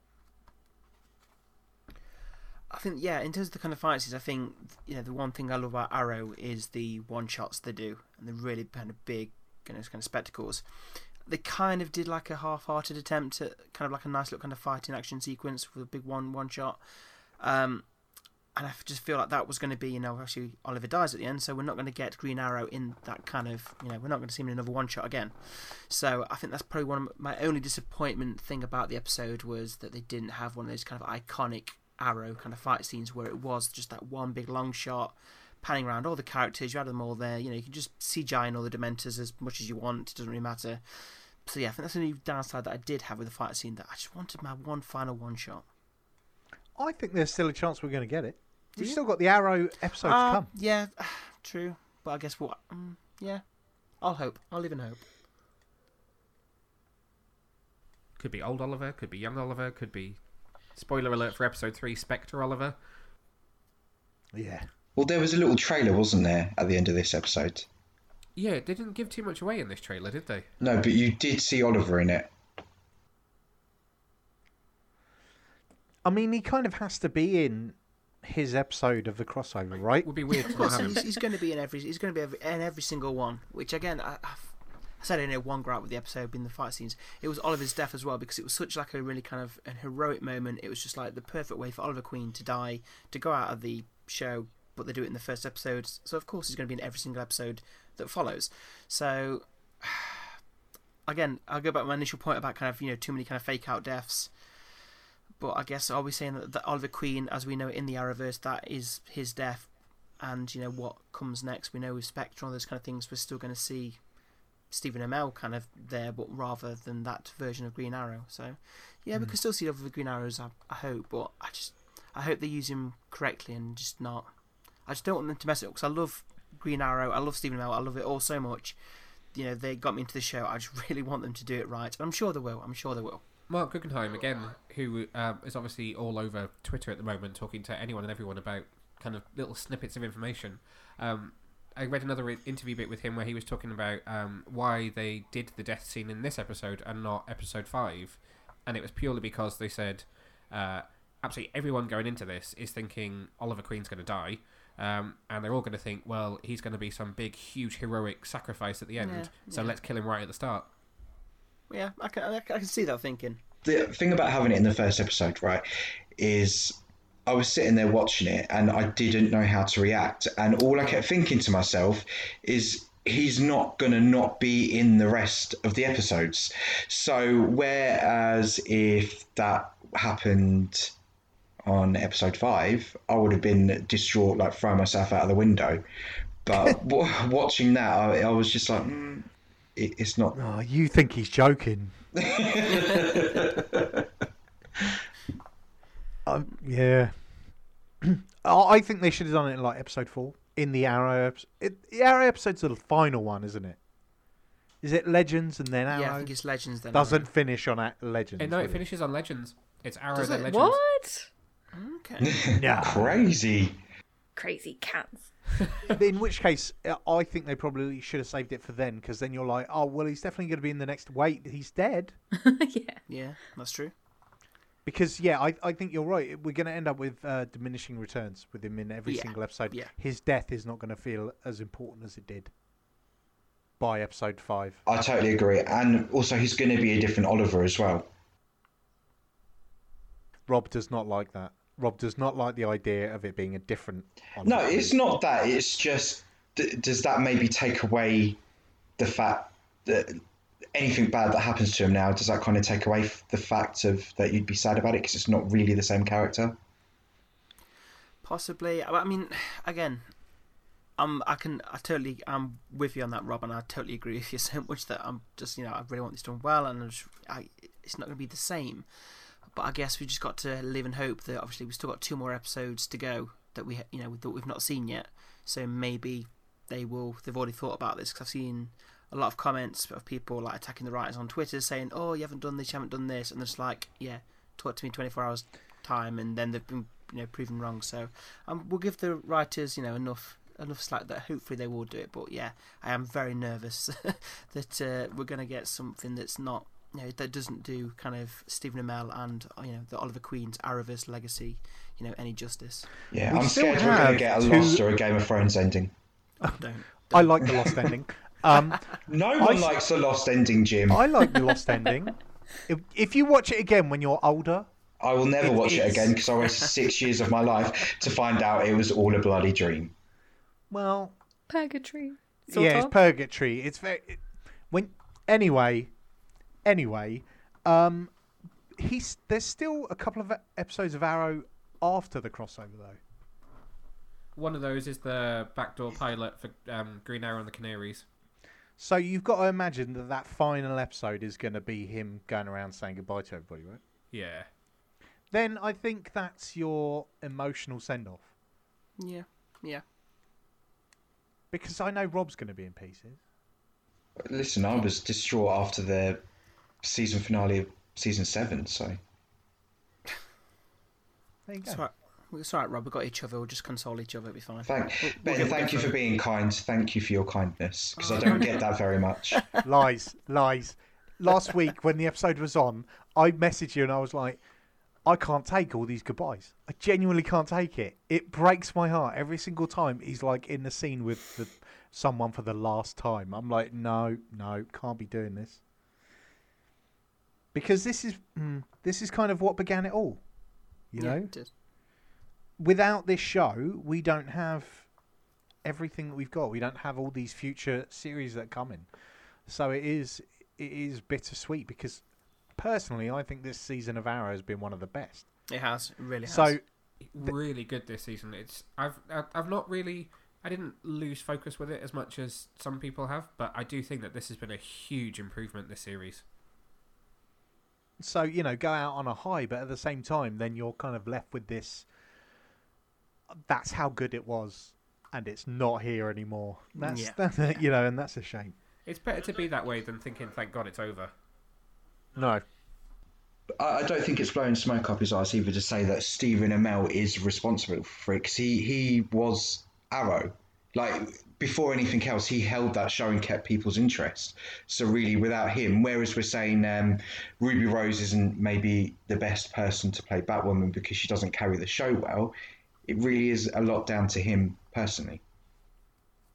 Speaker 6: I think yeah, in terms of the kind of fight scenes, I think you know the one thing I love about Arrow is the one shots they do and the really kind of big, you know, kind of spectacles. They kind of did like a half-hearted attempt at kind of like a nice little kind of fighting action sequence with a big one one shot. Um, and I just feel like that was going to be, you know, actually Oliver dies at the end, so we're not going to get Green Arrow in that kind of, you know, we're not going to see him in another one shot again. So I think that's probably one of my only disappointment thing about the episode was that they didn't have one of those kind of iconic Arrow kind of fight scenes where it was just that one big long shot, panning around all the characters. You had them all there. You know, you can just CGI and all the Dementors as much as you want. It doesn't really matter. So yeah, I think that's the only downside that I did have with the fight scene. That I just wanted my one final one shot.
Speaker 4: I think there's still a chance we're going to get it.
Speaker 6: Do
Speaker 4: We've
Speaker 6: you?
Speaker 4: still got the Arrow episode to
Speaker 6: Uh,
Speaker 4: come.
Speaker 6: Yeah, <sighs> true. But I guess what? Um, yeah, I'll hope. I'll live in hope.
Speaker 1: Could be old Oliver, could be young Oliver, could be spoiler alert for episode three, Spectre Oliver.
Speaker 4: Yeah.
Speaker 5: Well, there was a little trailer, wasn't there, at the end of this episode?
Speaker 1: Yeah, they didn't give too much away in this trailer, did they?
Speaker 5: No, but you did see Oliver in it.
Speaker 4: I mean, he kind of has to be in his episode of the crossover, right?
Speaker 1: It Would be weird to
Speaker 6: Of course, he's, he's going to be in every. He's going to be every, in every single one. Which again, I, I've, I said I know one gripe with the episode being the fight scenes. It was Oliver's death as well because it was such like a really kind of an heroic moment. It was just like the perfect way for Oliver Queen to die, to go out of the show, but they do it in the first episode. So of course it's going to be in every single episode that follows. So <sighs> again, I'll go back to my initial point about kind of you know too many kind of fake out deaths. But I guess are we saying that, that Oliver Queen, as we know in the Arrowverse, that is his death, and you know what comes next? We know with Spectre and those kind of things, we're still going to see Stephen Amell kind of there, but rather than that version of Green Arrow. So yeah, we hmm. can still see Oliver Green Arrows. I, I hope, but I just I hope they use him correctly and just not. I just don't want them to mess it up because I love Green Arrow. I love Stephen Amell. I love it all so much. You know, they got me into the show. I just <laughs> really want them to do it right. And I'm sure they will. I'm sure they will.
Speaker 1: Marc Guggenheim again, who um, is obviously all over Twitter at the moment, talking to anyone and everyone about kind of little snippets of information. Um, I read another interview bit with him where he was talking about um, why they did the death scene in this episode and not episode five, and it was purely because they said uh, absolutely everyone going into this is thinking Oliver Queen's going to die. Um, and they're all going to think, well, he's going to be some big, huge, heroic sacrifice at the end,
Speaker 6: Yeah,
Speaker 1: so
Speaker 6: yeah.
Speaker 1: let's kill him right at the start.
Speaker 6: Yeah, I can, I can see that thinking.
Speaker 5: the thing about having it in the first episode, right, is I was sitting there watching it and I didn't know how to react. And all I kept thinking to myself is he's not going to not be in the rest of the episodes. So, whereas if that happened on episode five, I would have been distraught, like throwing myself out of the window. But <laughs> w- watching that, I, I was just like, mm, it, it's not
Speaker 4: Oh, you think he's joking? <laughs> um, yeah. <clears throat> I I think they should have done it in like episode four in the Arrow. Episode. It, the Arrow episode's the final one, isn't it? Is it Legends and then Arrow?
Speaker 6: Yeah, I think it's Legends then.
Speaker 4: Doesn't finish on a- Legends.
Speaker 1: Uh, no, it
Speaker 4: does it?
Speaker 1: finishes on Legends. It's Arrow
Speaker 6: Does
Speaker 1: then
Speaker 6: it?
Speaker 1: Legends.
Speaker 3: What?
Speaker 6: Okay. <laughs>
Speaker 4: Yeah.
Speaker 5: crazy.
Speaker 3: Crazy cats. <laughs>
Speaker 4: In which case, uh, I think they probably should have saved it for then, because then you're like, oh well, he's definitely going to be in the next. Wait, he's dead. <laughs>
Speaker 3: yeah.
Speaker 6: Yeah, that's true.
Speaker 4: Because yeah, I, I think you're right. We're going to end up with uh, diminishing returns with him in every
Speaker 6: Yeah,
Speaker 4: single episode.
Speaker 6: yeah.
Speaker 4: His death is not going to feel as important as it did by episode five.
Speaker 5: I totally agree. And also, he's going to be a different Oliver as well.
Speaker 4: Rob does not like that. Rob does not like the idea of it being a different.
Speaker 5: No, it's not that. It's just, d- does that maybe take away the fact that anything bad that happens to him now, does that kind of take away the fact of that you'd be sad about it because it's not really the same character?
Speaker 6: Possibly. I I mean, again, I'm. I can. I totally. I'm with you on that, Rob, and I totally agree with you <laughs> so much that I'm just. You know, I really want this done well, and I'm just, I, it's not going to be the same. But I guess we just got to live and hope that obviously we've still got two more episodes to go that we, you know, that we've not seen yet. So maybe they will. They've already thought about this because I've seen a lot of comments of people like attacking the writers on Twitter, saying, "Oh, you haven't done this, you haven't done this," and it's like, "Yeah, talk to me 24 hours time," and then they've been, you know, proven wrong. So um, we'll give the writers, you know, enough enough slack that hopefully they will do it. But yeah, I am very nervous <laughs> that uh, we're going to get something that's not. You know, that doesn't do kind of Stephen Amell and uh, you know the Oliver Queen's Arrowverse legacy, you know, any justice.
Speaker 5: Yeah,
Speaker 4: We
Speaker 5: I'm
Speaker 4: still
Speaker 5: scared we're going to get a
Speaker 4: two-
Speaker 5: Lost or a Game of Thrones ending.
Speaker 6: Don't.
Speaker 4: I like the lost ending. Um, <laughs>
Speaker 5: No one
Speaker 4: s-
Speaker 5: likes the Lost ending, Jim.
Speaker 4: I like the lost ending. If, if you watch it again when you're older,
Speaker 5: I will never
Speaker 4: It-
Speaker 5: watch it again because I wasted six years of my life to find out it was all a bloody dream.
Speaker 4: well,
Speaker 3: Purgatory. Sort
Speaker 4: yeah, it's purgatory. It's very it, when anyway, anyway. Um, he's there's still a couple of episodes of Arrow after the crossover though.
Speaker 1: One of those is the backdoor pilot for um, Green Arrow and the Canaries.
Speaker 4: So you've got to imagine that that final episode is going to be him going around saying goodbye to everybody, right?
Speaker 1: Yeah.
Speaker 4: Then I think that's your emotional send off
Speaker 6: Yeah, yeah.
Speaker 4: because I know Rob's going to be in pieces.
Speaker 5: Listen, I was distraught after the season finale of season seven, so
Speaker 4: There you go.
Speaker 6: It's all right. It's all right, Rob. We've got each other. We'll just console each other. It'll be fine.
Speaker 5: thank
Speaker 6: We'll- we'll
Speaker 5: Ben,
Speaker 6: we'll
Speaker 5: thank you for
Speaker 6: it.
Speaker 5: being kind. Thank you for your kindness because I don't get that very much. <laughs>
Speaker 4: lies, lies. Last week when the episode was on, I messaged you and I was like, I can't take all these goodbyes. I genuinely can't take it. It breaks my heart every single time he's like in the scene with the, someone for the last time. I'm like, no, no, can't be doing this. Because this is mm, this is kind of what began it all. You
Speaker 6: Yeah,
Speaker 4: know,
Speaker 6: it did.
Speaker 4: without this show, we don't have everything that we've got. We don't have all these future series that come in. So it is it is bittersweet because personally, I think this season of Arrow has been one of the best.
Speaker 6: It has. It really has.
Speaker 4: So
Speaker 1: really good this season. It's I've I've I've not really I didn't lose focus with it as much as some people have, but I do think that this has been a huge improvement this series.
Speaker 4: So you know, go out on a high, but at the same time, then you're kind of left with this. That's how good it was, and it's not here anymore. That's
Speaker 6: Yeah. <laughs>
Speaker 4: that, you know, and that's a shame.
Speaker 1: It's better to be that way than thinking, "Thank God it's over."
Speaker 4: No,
Speaker 5: I, I don't think it's blowing smoke up his ass either to say that Stephen Amell is responsible for it 'cause he he was Arrow. Like before anything else, he held that show and kept people's interest. So really, without him, whereas we're saying um, Ruby Rose isn't maybe the best person to play Batwoman because she doesn't carry the show well, it really is a lot down to him personally.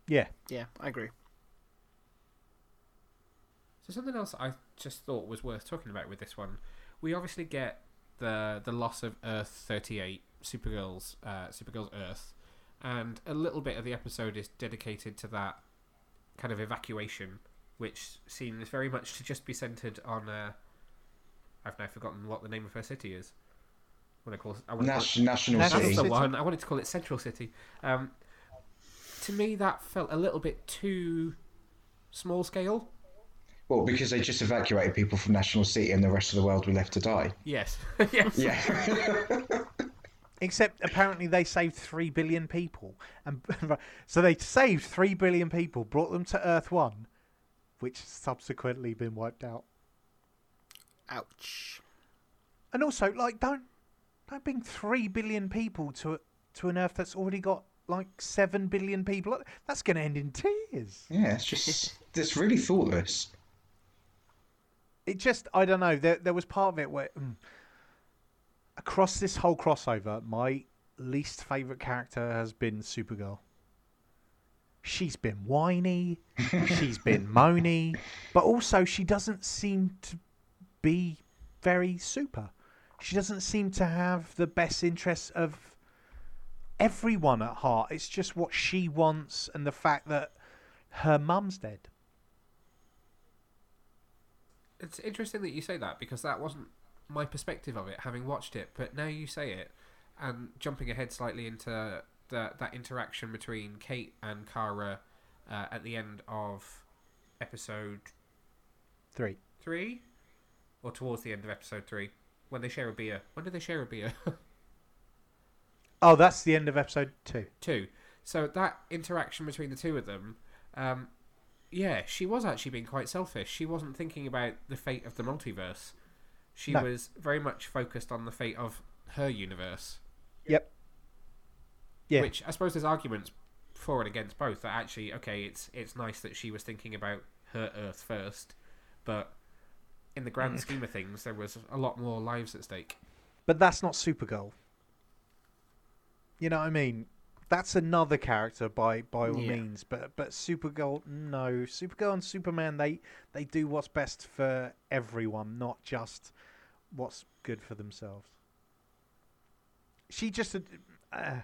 Speaker 4: yeah,
Speaker 6: yeah, I agree.
Speaker 1: So something else I just thought was worth talking about with this one, we obviously get the the loss of Earth thirty eight, Supergirl's uh, Supergirl's Earth, and a little bit of the episode is dedicated to that kind of evacuation, which seems very much to just be centered on. Uh, I've now forgotten what the name of her city is. What I call I want to call it-
Speaker 5: National,
Speaker 4: National
Speaker 5: City.
Speaker 1: that's the one. I wanted to call it Central City. Um, to me, that felt a little bit too small scale.
Speaker 5: Well, because they just evacuated people from National City and the rest of the world were left to die.
Speaker 1: Yes, <laughs> yes.
Speaker 5: Yeah. <laughs>
Speaker 4: Except apparently they saved three billion people, and <laughs> so they saved three billion people, brought them to Earth One, which subsequently been wiped out.
Speaker 6: Ouch.
Speaker 4: And also, like, don't don't bring three billion people to to an Earth that's already got like seven billion people. That's going to end in tears.
Speaker 5: yeah, it's just, <laughs> it's really thoughtless.
Speaker 4: It just, I don't know. There there was part of it where mm, across this whole crossover, my least favorite character has been Supergirl. She's been whiny, she's been <laughs> moany, but also she doesn't seem to be very super. She doesn't seem to have the best interests of everyone at heart. It's just what she wants and the fact that her mum's dead.
Speaker 1: It's interesting that you say that because that wasn't my perspective of it, having watched it. But now you say it, and jumping ahead slightly into the, that interaction between Kate and Kara uh, at the end of episode
Speaker 4: Three.
Speaker 1: three, or towards the end of episode three, when they share a beer. When do they share a beer? <laughs>
Speaker 4: Oh, that's the end of episode two.
Speaker 1: two. So that interaction between the two of them, um, yeah, she was actually being quite selfish. She wasn't thinking about the fate of the multiverse. She
Speaker 4: No.
Speaker 1: was very much focused on the fate of her universe.
Speaker 4: Yep. Yeah.
Speaker 1: Which I suppose there's arguments for and against both. That actually, okay, it's it's nice that she was thinking about her Earth first, but in the
Speaker 4: Mm.
Speaker 1: grand scheme of things, there was a lot more lives at stake.
Speaker 4: But that's not Supergirl. You know what I mean? That's another character by by all
Speaker 6: Yeah.
Speaker 4: means. But but Supergirl, no. Supergirl and Superman, they they do what's best for everyone, not just what's good for themselves. She just. Uh,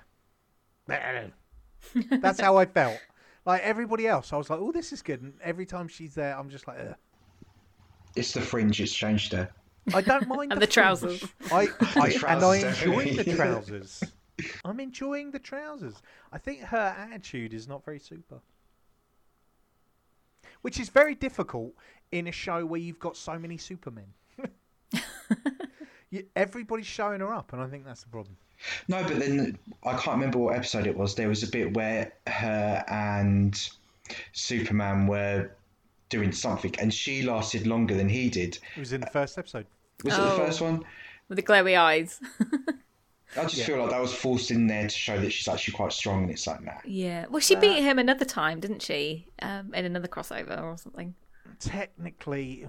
Speaker 4: <laughs> that's how I felt. Like everybody else, I was like, "Oh, this is good." And every time she's there, I'm just like, Ugh.
Speaker 5: It's the fringe. It's changed her.
Speaker 4: I don't mind <laughs>
Speaker 3: And
Speaker 4: the
Speaker 3: the trousers.
Speaker 4: fringe. I, <laughs> I
Speaker 5: The
Speaker 4: and I
Speaker 5: trousers,
Speaker 4: enjoy the trousers. I'm enjoying the trousers. I think her attitude is not very super, which is very difficult in a show where you've got so many supermen. <laughs> you, everybody's showing her up, and I think that's the problem.
Speaker 5: No, but then I can't remember what episode it was. There was a bit where her and Superman were doing something, and she lasted longer than he did.
Speaker 4: It was in the first episode.
Speaker 5: Was it
Speaker 3: Oh.
Speaker 5: the first one?
Speaker 3: With the glowy eyes. <laughs>
Speaker 5: I just
Speaker 4: Yeah.
Speaker 5: feel like that was forced in there to show that she's actually quite strong, and it's like, nah.
Speaker 3: Yeah. Well, she beat him another time, didn't she? Um, in another crossover or something.
Speaker 4: Technically,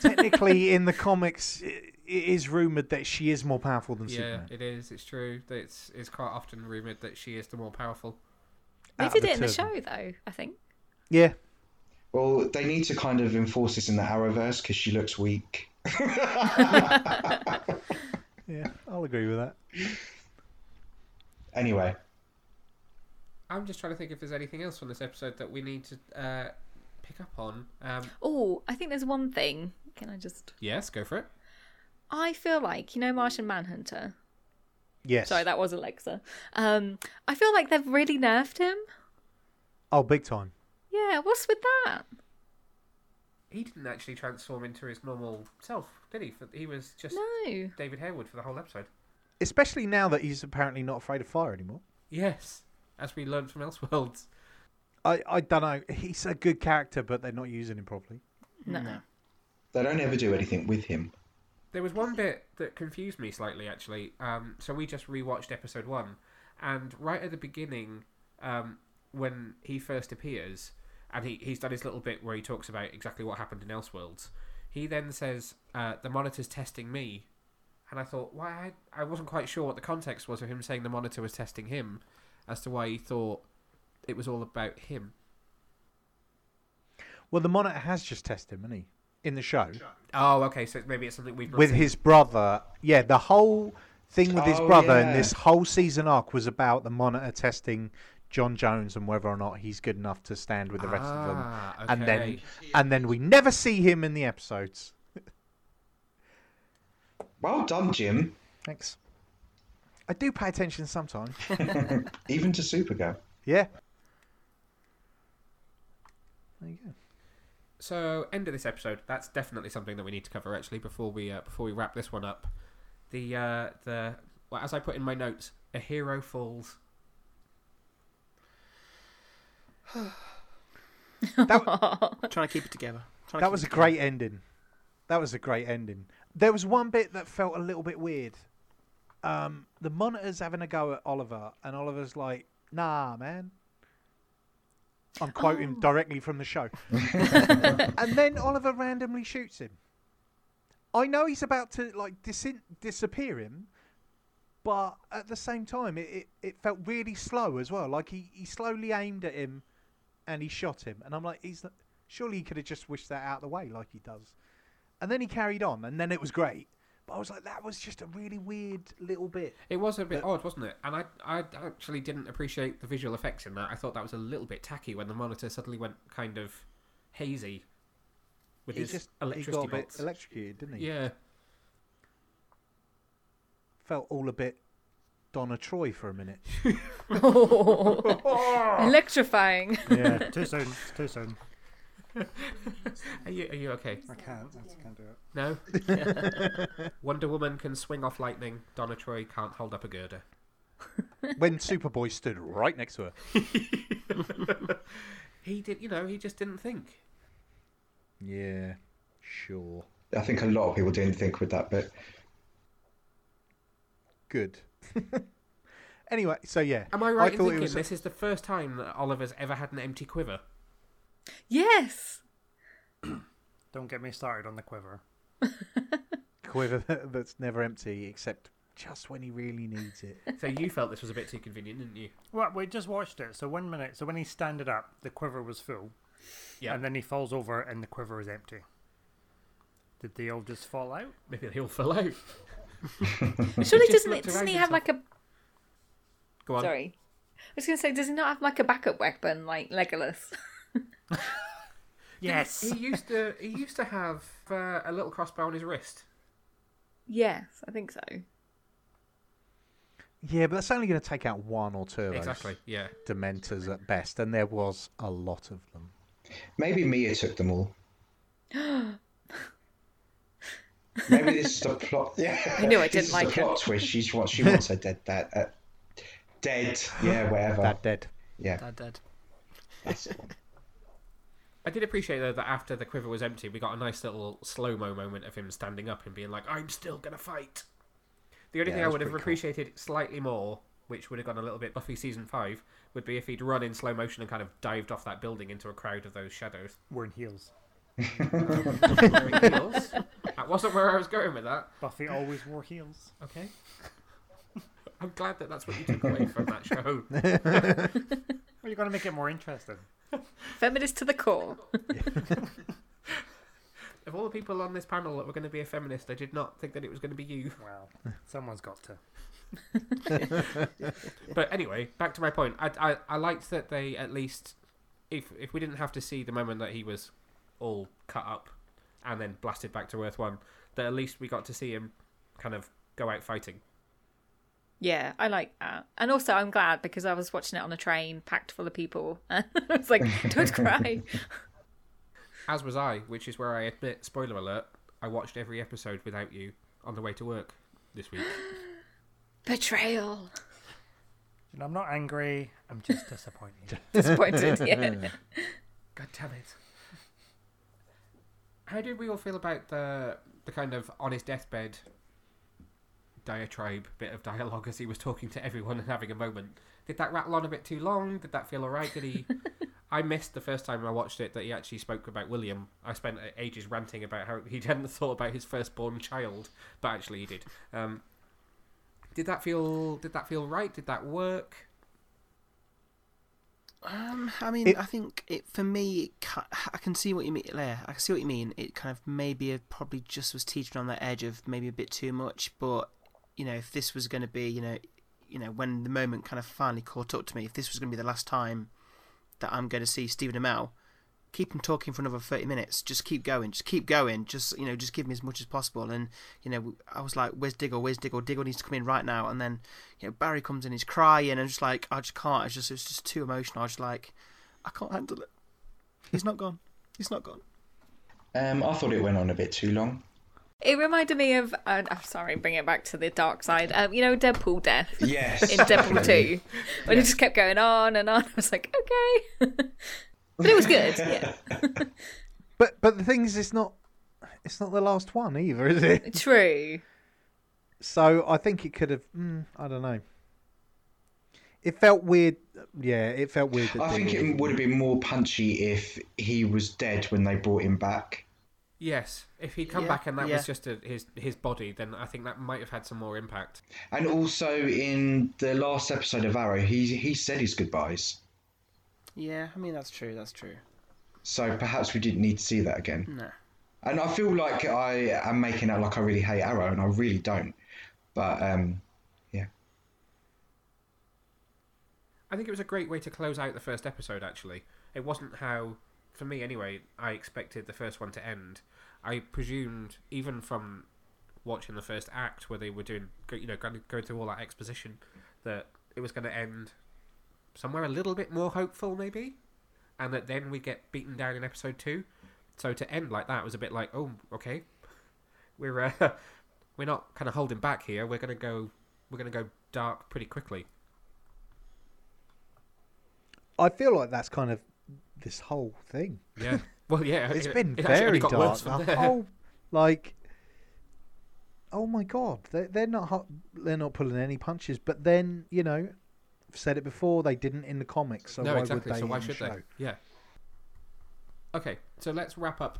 Speaker 4: technically, <laughs> in the comics, i- it is rumored that she is more powerful than
Speaker 1: Yeah,
Speaker 4: Superman.
Speaker 1: it is. It's true. It's it's quite often rumored that she is the more powerful.
Speaker 3: They
Speaker 4: out of
Speaker 3: did it in the
Speaker 4: two of them.
Speaker 3: show, though. I think.
Speaker 4: Yeah,
Speaker 5: Well, they need to kind of enforce this in the Arrowverse because she looks weak. <laughs> <laughs>
Speaker 4: yeah, I'll agree with that.
Speaker 5: Anyway,
Speaker 1: I'm just trying to think if there's anything else from this episode that we need to uh, pick up on. Um,
Speaker 3: Oh, I think there's one thing. Can I just?
Speaker 1: yes, go for it.
Speaker 3: I feel like you know Martian Manhunter.
Speaker 4: Yes.
Speaker 3: Sorry, that was Alexa. Um, I feel like they've really nerfed him.
Speaker 4: Oh, big time.
Speaker 3: Yeah, what's with that?
Speaker 1: He didn't actually transform into his normal self, did he? He was just
Speaker 3: No.
Speaker 1: David Harewood for the whole episode.
Speaker 4: Especially now that he's apparently not afraid of fire anymore.
Speaker 1: Yes, as we learned from Elseworlds.
Speaker 4: I, I don't know. He's a good character, but they're not using him properly.
Speaker 3: No.
Speaker 5: they don't ever do anything with him.
Speaker 1: There was one bit that confused me slightly, actually. Um, so we just rewatched episode one, and right at the beginning, um, when he first appears, and he, he's done his little bit where he talks about exactly what happened in Elseworlds, he then says, uh, "The monitor's testing me," and I thought, why? I, I wasn't quite sure what the context was of him saying the monitor was testing him, as to why he thought it was all about him.
Speaker 4: Well, the monitor has just tested him, hasn't he? In the show.
Speaker 1: Oh, okay. So maybe it's something we've
Speaker 4: With
Speaker 1: seen.
Speaker 4: his brother. Yeah, the whole thing with his
Speaker 5: Oh,
Speaker 4: brother in
Speaker 5: yeah.
Speaker 4: this whole season arc was about the monitor testing J'onn J'onzz and whether or not he's good enough to stand with the rest of them.
Speaker 1: Ah,
Speaker 4: And then and then we never see him in the episodes. <laughs>
Speaker 5: Well done, Jim.
Speaker 4: Thanks. I do pay attention sometimes. <laughs>
Speaker 5: Even to Supergirl.
Speaker 4: Yeah. There you go.
Speaker 1: So, end of this episode. That's definitely something that we need to cover actually before we uh, before we wrap this one up. The uh, the well, as I put in my notes, a hero falls. <laughs>
Speaker 6: Trying to keep it together.
Speaker 4: That was
Speaker 6: it
Speaker 4: a great ending. That was a great ending. There was one bit that felt a little bit weird. Um, the monitor's having a go at Oliver, and Oliver's like, "Nah, man." I'm quoting
Speaker 3: Oh.
Speaker 4: directly from the show. <laughs> and then Oliver randomly shoots him. I know he's about to like dis- disappear him, but at the same time, it, it, it felt really slow as well. Like he, he slowly aimed at him, and he shot him. And I'm like, he's not, surely he could have just wished that out of the way like he does. And then he carried on, and then it was great. But I was like, that was just a really weird little bit.
Speaker 1: It was a bit odd, wasn't it? And I I actually didn't appreciate the visual effects in that. I thought that was a little bit tacky when the monitor suddenly went kind of hazy with
Speaker 4: He
Speaker 1: his
Speaker 4: just he
Speaker 1: electricity
Speaker 4: got a bit electrocuted, didn't he?
Speaker 1: yeah,
Speaker 4: Felt all a bit Donna Troy for a minute. <laughs>
Speaker 3: Electrifying.
Speaker 4: Yeah. <laughs>
Speaker 2: too soon. Too soon.
Speaker 1: are you are you okay?
Speaker 2: I can't. I can't do it.
Speaker 1: No. <laughs> Wonder Woman can swing off lightning. Donna Troy can't hold up a girder.
Speaker 4: when Superboy stood right next to her.
Speaker 1: He did, you know, he just didn't think.
Speaker 4: Yeah, sure.
Speaker 5: I think a lot of people didn't think with that bit.
Speaker 4: Good. <laughs> anyway, so yeah.
Speaker 1: Am I right in thinking
Speaker 4: was-
Speaker 1: this is the first time that Oliver's ever had an empty quiver?
Speaker 3: yes. <clears throat>
Speaker 2: Don't get me started on the quiver. <laughs>
Speaker 4: quiver that's never empty except just when he really needs it. <laughs>
Speaker 1: So you felt this was a bit too convenient, didn't you?
Speaker 2: Well, we just watched it. So one minute. So when he standed up, the quiver was full.
Speaker 1: Yeah.
Speaker 2: And then he falls over, and the quiver is empty. Did they all just fall out?
Speaker 1: Maybe they all fell out. <laughs>
Speaker 3: Surely doesn't it, doesn't he have like a
Speaker 1: Go on.
Speaker 3: sorry? I was gonna say, does he not have like a backup weapon like Legolas? <laughs>
Speaker 2: Yes.
Speaker 1: He used to. He used to have uh, a little crossbow on his wrist.
Speaker 3: yes, I think so.
Speaker 4: Yeah, but that's only going to take out one or two of
Speaker 1: Exactly. Yeah.
Speaker 4: those Dementors at best, and there was a lot of them.
Speaker 5: Maybe Mia took them all. <gasps> <laughs> Maybe this is the plot. <laughs> Yeah,
Speaker 3: I knew I didn't
Speaker 5: is
Speaker 3: like
Speaker 5: the
Speaker 3: it.
Speaker 5: plot twist. She's what She <laughs> wants her dead dad. Uh, dead. Yeah, whatever.
Speaker 4: That dead.
Speaker 5: yeah,
Speaker 6: Dad, dad.
Speaker 5: that's the one.
Speaker 1: I did appreciate though that after the quiver was empty, we got a nice little slow mo moment of him standing up and being like, "I'm still gonna fight." The only
Speaker 5: Yeah,
Speaker 1: thing I
Speaker 5: that's
Speaker 1: would have
Speaker 5: pretty cool.
Speaker 1: appreciated slightly more, which would have gone a little bit Buffy season five, would be if he'd run in slow motion and kind of dived off that building into a crowd of those shadows.
Speaker 2: We're in heels. <laughs>
Speaker 1: Wearing heels. That wasn't where I was going with that.
Speaker 2: Buffy always wore heels.
Speaker 1: Okay. <laughs> I'm glad that that's what you took away from that show.
Speaker 2: Well, you're going to make it more interesting. <laughs>
Speaker 3: Feminist to the core. <laughs>
Speaker 1: Of all the people on this panel that were going to be a feminist, I did not think that it was going to be you.
Speaker 2: Well, someone's got to.
Speaker 1: But anyway, back to my point. I, I, I liked that they at least, if if we didn't have to see the moment that he was all cut up and then blasted back to Earth One, that at least we got to see him kind of go out fighting.
Speaker 3: Yeah, I like that. And also, I'm glad because I was watching it on a train packed full of people. And <laughs> I was like, don't <laughs> cry.
Speaker 1: As was I, which is where I admit, spoiler alert, I watched every episode without you on the way to work this week. <gasps>
Speaker 3: Betrayal.
Speaker 2: And I'm not angry. I'm just disappointed. <laughs>
Speaker 3: Disappointed, yeah.
Speaker 1: God damn it. How did we all feel about the the kind of on his deathbed diatribe bit of dialogue as he was talking to everyone and having a moment? Did that rattle on a bit too long? Did that feel alright? Did he? <laughs> I missed the first time I watched it that he actually spoke about William. I spent ages ranting about how he hadn't <laughs> thought about his firstborn child, but actually he did. Um, did that feel? Did that feel right? Did that work?
Speaker 6: Um, I mean,
Speaker 4: It-
Speaker 6: I think it for me. It, I can see what you mean. Yeah, I can see what you mean. It kind of maybe it probably just was teetering on that edge of maybe a bit too much. But you know, if this was going to be, you know, you know, when the moment kind of finally caught up to me, if this was going to be the last time that I'm going to see Stephen Amell, keep him talking for another thirty minutes. Just keep going. Just keep going. Just you know, just give me as much as possible. And you know, I was like, "Where's Diggle? Where's Diggle? Diggle needs to come in right now." And then you know, Barry comes in, he's crying, and I'm just like, I just can't. It's just it's just too emotional. I was just like, I can't handle it. He's not gone. He's not gone.
Speaker 5: Um, I thought it went on a bit too long.
Speaker 3: It reminded me of. Uh, I'm sorry, bring it back to the dark side. Um, you know, Deadpool death
Speaker 5: Yes.
Speaker 3: in Deadpool
Speaker 5: definitely.
Speaker 3: 2. When it just kept going on and on. I was like, okay. <laughs> but it was good, yeah. <laughs>
Speaker 4: But but the thing is, it's not it's not the last one either, is it? <laughs>
Speaker 3: True.
Speaker 4: So I think it could have. Mm, I don't know. It felt weird. Yeah, it felt weird. That
Speaker 5: I think it would have been more punchy if he was dead when they brought him back.
Speaker 1: Yes, if he'd come
Speaker 6: Yeah,
Speaker 1: back and that
Speaker 6: yeah.
Speaker 1: was just a, his his body, then I think that might have had some more impact.
Speaker 5: And also in the last episode of Arrow, he he said his goodbyes.
Speaker 6: Yeah, I mean that's true. That's true.
Speaker 5: So perhaps we didn't need to see that again.
Speaker 6: No.
Speaker 5: And I feel like I am making out like I really hate Arrow, and I really don't. But um, yeah.
Speaker 1: I think it was a great way to close out the first episode. Actually, it wasn't how, for me anyway, I expected the first one to end. I presumed even from watching the first act where they were doing, you know, going going through all that exposition, that it was going to end somewhere a little bit more hopeful, maybe, and that then we get beaten down in episode two. So to end like that was a bit like, oh, okay, we're uh, <laughs> we're not kind of holding back here. We're gonna go, we're gonna go dark pretty quickly.
Speaker 4: I feel like that's kind of this whole thing.
Speaker 1: Yeah. Well, yeah.
Speaker 4: It's
Speaker 1: it-
Speaker 4: been
Speaker 1: it
Speaker 4: very dark. The whole like, oh my god, they're they're not they're not pulling any punches. But then you know, said it before, they didn't in the comics. So
Speaker 1: no,
Speaker 4: why
Speaker 1: exactly.
Speaker 4: would they
Speaker 1: so why
Speaker 4: in the
Speaker 1: should they?
Speaker 4: show?
Speaker 1: Yeah. Okay, so let's wrap up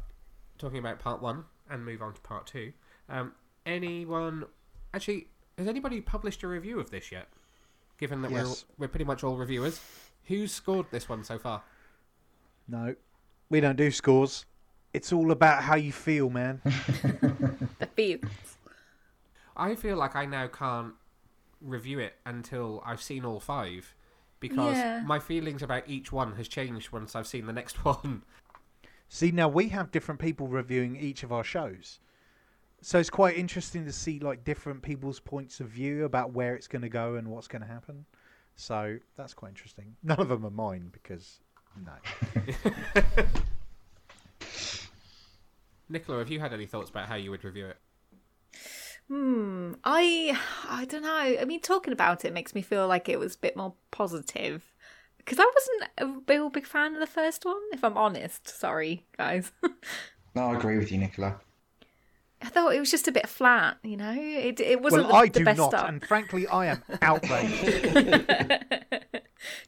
Speaker 1: talking about part one and move on to part two. Um, anyone actually has anybody published a review of this yet? Given that
Speaker 4: Yes.
Speaker 1: we're we're pretty much all reviewers, who's scored this one so far?
Speaker 4: No, we don't do scores. It's all about how you feel, man. <laughs>
Speaker 3: The feels.
Speaker 1: I feel like I now can't review it until I've seen all five, because
Speaker 3: Yeah.
Speaker 1: my feelings about each one has changed once I've seen the next <laughs> one.
Speaker 4: See, now we have different people reviewing each of our shows. So it's quite interesting to see like different people's points of view about where it's going to go and what's going to happen. So that's quite interesting. None of them are mine because no. <laughs>
Speaker 1: Nicola, have you had any thoughts about how you would review it?
Speaker 3: Hmm. I I don't know. I mean, talking about it makes me feel like it was a bit more positive because I wasn't a real big fan of the first one. If I'm honest, sorry guys. <laughs>
Speaker 5: No, I agree with you, Nicola.
Speaker 3: I thought it was just a bit flat. You know, it it wasn't
Speaker 4: well,
Speaker 3: the,
Speaker 4: I
Speaker 3: the
Speaker 4: do
Speaker 3: best
Speaker 4: not,
Speaker 3: start.
Speaker 4: and frankly, I am <laughs> outraged.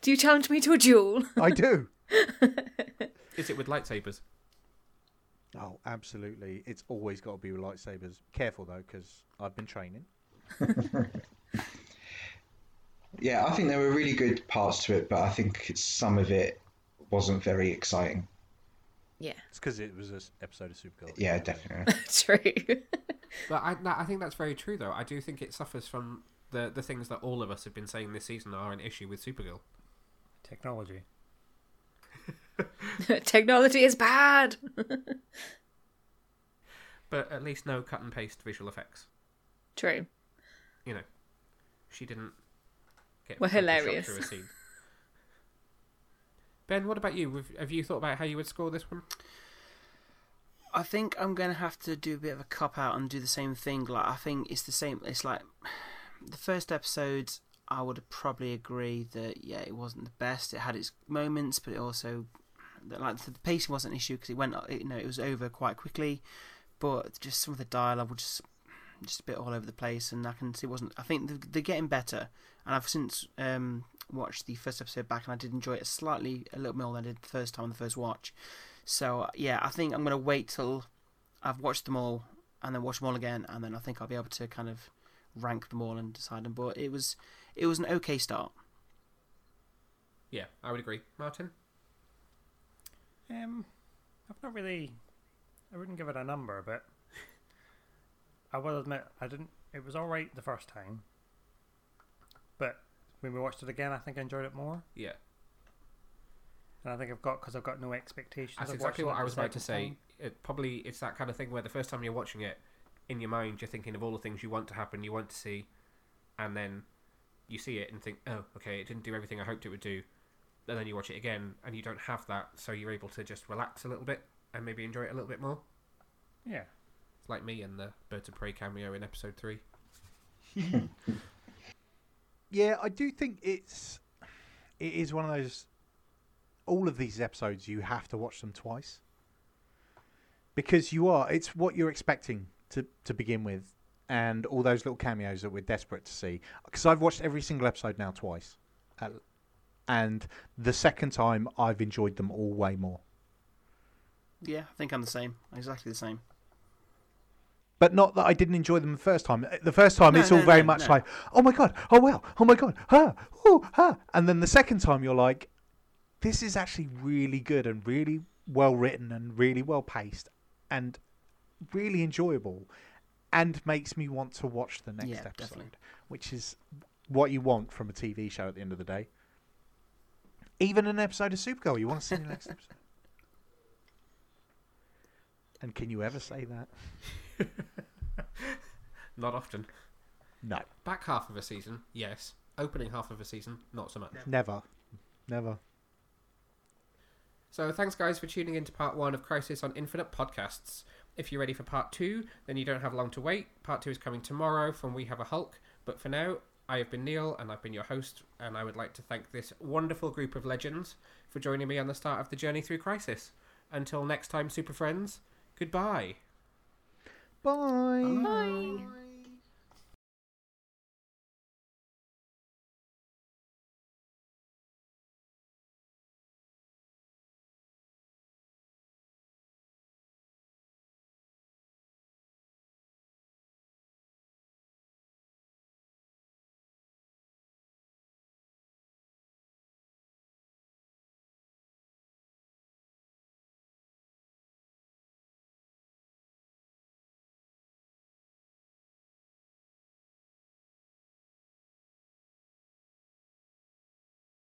Speaker 3: Do you challenge me to a duel?
Speaker 4: I do. <laughs>
Speaker 1: Is it with lightsabers?
Speaker 4: Oh, absolutely. It's always got to be with lightsabers. Careful though, because I've been training. <laughs>
Speaker 5: Yeah, I think there were really good parts to it, but I think some of it wasn't very exciting.
Speaker 3: Yeah,
Speaker 4: It's because it was an episode of Supergirl.
Speaker 5: Yeah, definitely. <laughs>
Speaker 3: true. <laughs>
Speaker 1: But I, no, I think that's very true, though. I do think it suffers from the the things that all of us have been saying this season are an issue with Supergirl.
Speaker 2: Technology. <laughs>
Speaker 3: Technology is bad. <laughs>
Speaker 1: But at least no cut and paste visual effects.
Speaker 3: True.
Speaker 1: You know, she didn't get
Speaker 3: Were
Speaker 1: Photoshop
Speaker 3: hilarious.
Speaker 1: a scene. Ben, what about you? Have- Have you thought about how you would score this one?
Speaker 6: I think I'm gonna have to do a bit of a cop out and do the same thing. Like I think it's the same. It's like <sighs> the first episode. I would probably agree that yeah, it wasn't the best. It had its moments, but it also that, like the pacing wasn't an issue because it went you know it was over quite quickly. But just some of the dialogue was just just a bit all over the place, and I can see it wasn't. I think they're, they're getting better, and I've since um, watched the first episode back, and I did enjoy it slightly a little more than I did the first time on the first watch. So yeah, I think I'm gonna wait till I've watched them all and then watch them all again, and then I think I'll be able to kind of rank them all and decide them. But it was it was an okay start.
Speaker 1: Yeah, I would agree. Martin?
Speaker 2: Um, I've not really. I wouldn't give it a number, but I will admit I didn't. It was all right the first time, but when we watched it again, I think I enjoyed it more.
Speaker 1: Yeah.
Speaker 2: And I think I've got because I've got no expectations.
Speaker 1: That's exactly what I was about to say.
Speaker 2: time.
Speaker 1: It probably it's that kind of thing where the first time you're watching it, in your mind you're thinking of all the things you want to happen, you want to see, and then you see it and think, oh, okay, it didn't do everything I hoped it would do. And then you watch it again and you don't have that, so you're able to just relax a little bit and maybe enjoy it a little bit more.
Speaker 2: Yeah.
Speaker 1: It's like me and the Birds of Prey cameo in episode three. <laughs>
Speaker 4: Yeah, I do think it's it is one of those. All of these episodes, you have to watch them twice because you are. It's what you're expecting to to begin with, and all those little cameos that we're desperate to see. Because I've watched every single episode now twice, Uh, and the second time I've enjoyed them all way more.
Speaker 6: Yeah, I think I'm the same. Exactly the same.
Speaker 4: But not that I didn't enjoy them the first time. The first time,
Speaker 6: No,
Speaker 4: it's all
Speaker 6: no,
Speaker 4: very
Speaker 6: no,
Speaker 4: much like, oh my god, oh wow, oh my god, ha, oh, ha. And then the second time, you're like, this is actually really good and really well written and really well paced and really enjoyable and makes me want to watch the next
Speaker 6: Yeah,
Speaker 4: episode,
Speaker 6: definitely.
Speaker 4: which is what you want from a TV show at the end of the day. Even an episode of Supergirl, you want to see the next episode. And can you ever say that? <laughs>
Speaker 1: Not often.
Speaker 4: No,
Speaker 1: Back half of a season, yes. Opening half of a season, not so much.
Speaker 4: never, never.
Speaker 1: So thanks guys for tuning in to part one of Crisis on Infinite podcasts. If you're ready for part two, then you don't have long to wait. Part two is coming tomorrow from We Have a Hulk. But for now, I have been Neil and I've been your host, and I would like to thank this wonderful group of legends for joining me on the start of the journey through Crisis. Until next time, Super Friends, goodbye.
Speaker 4: Bye.
Speaker 3: Bye.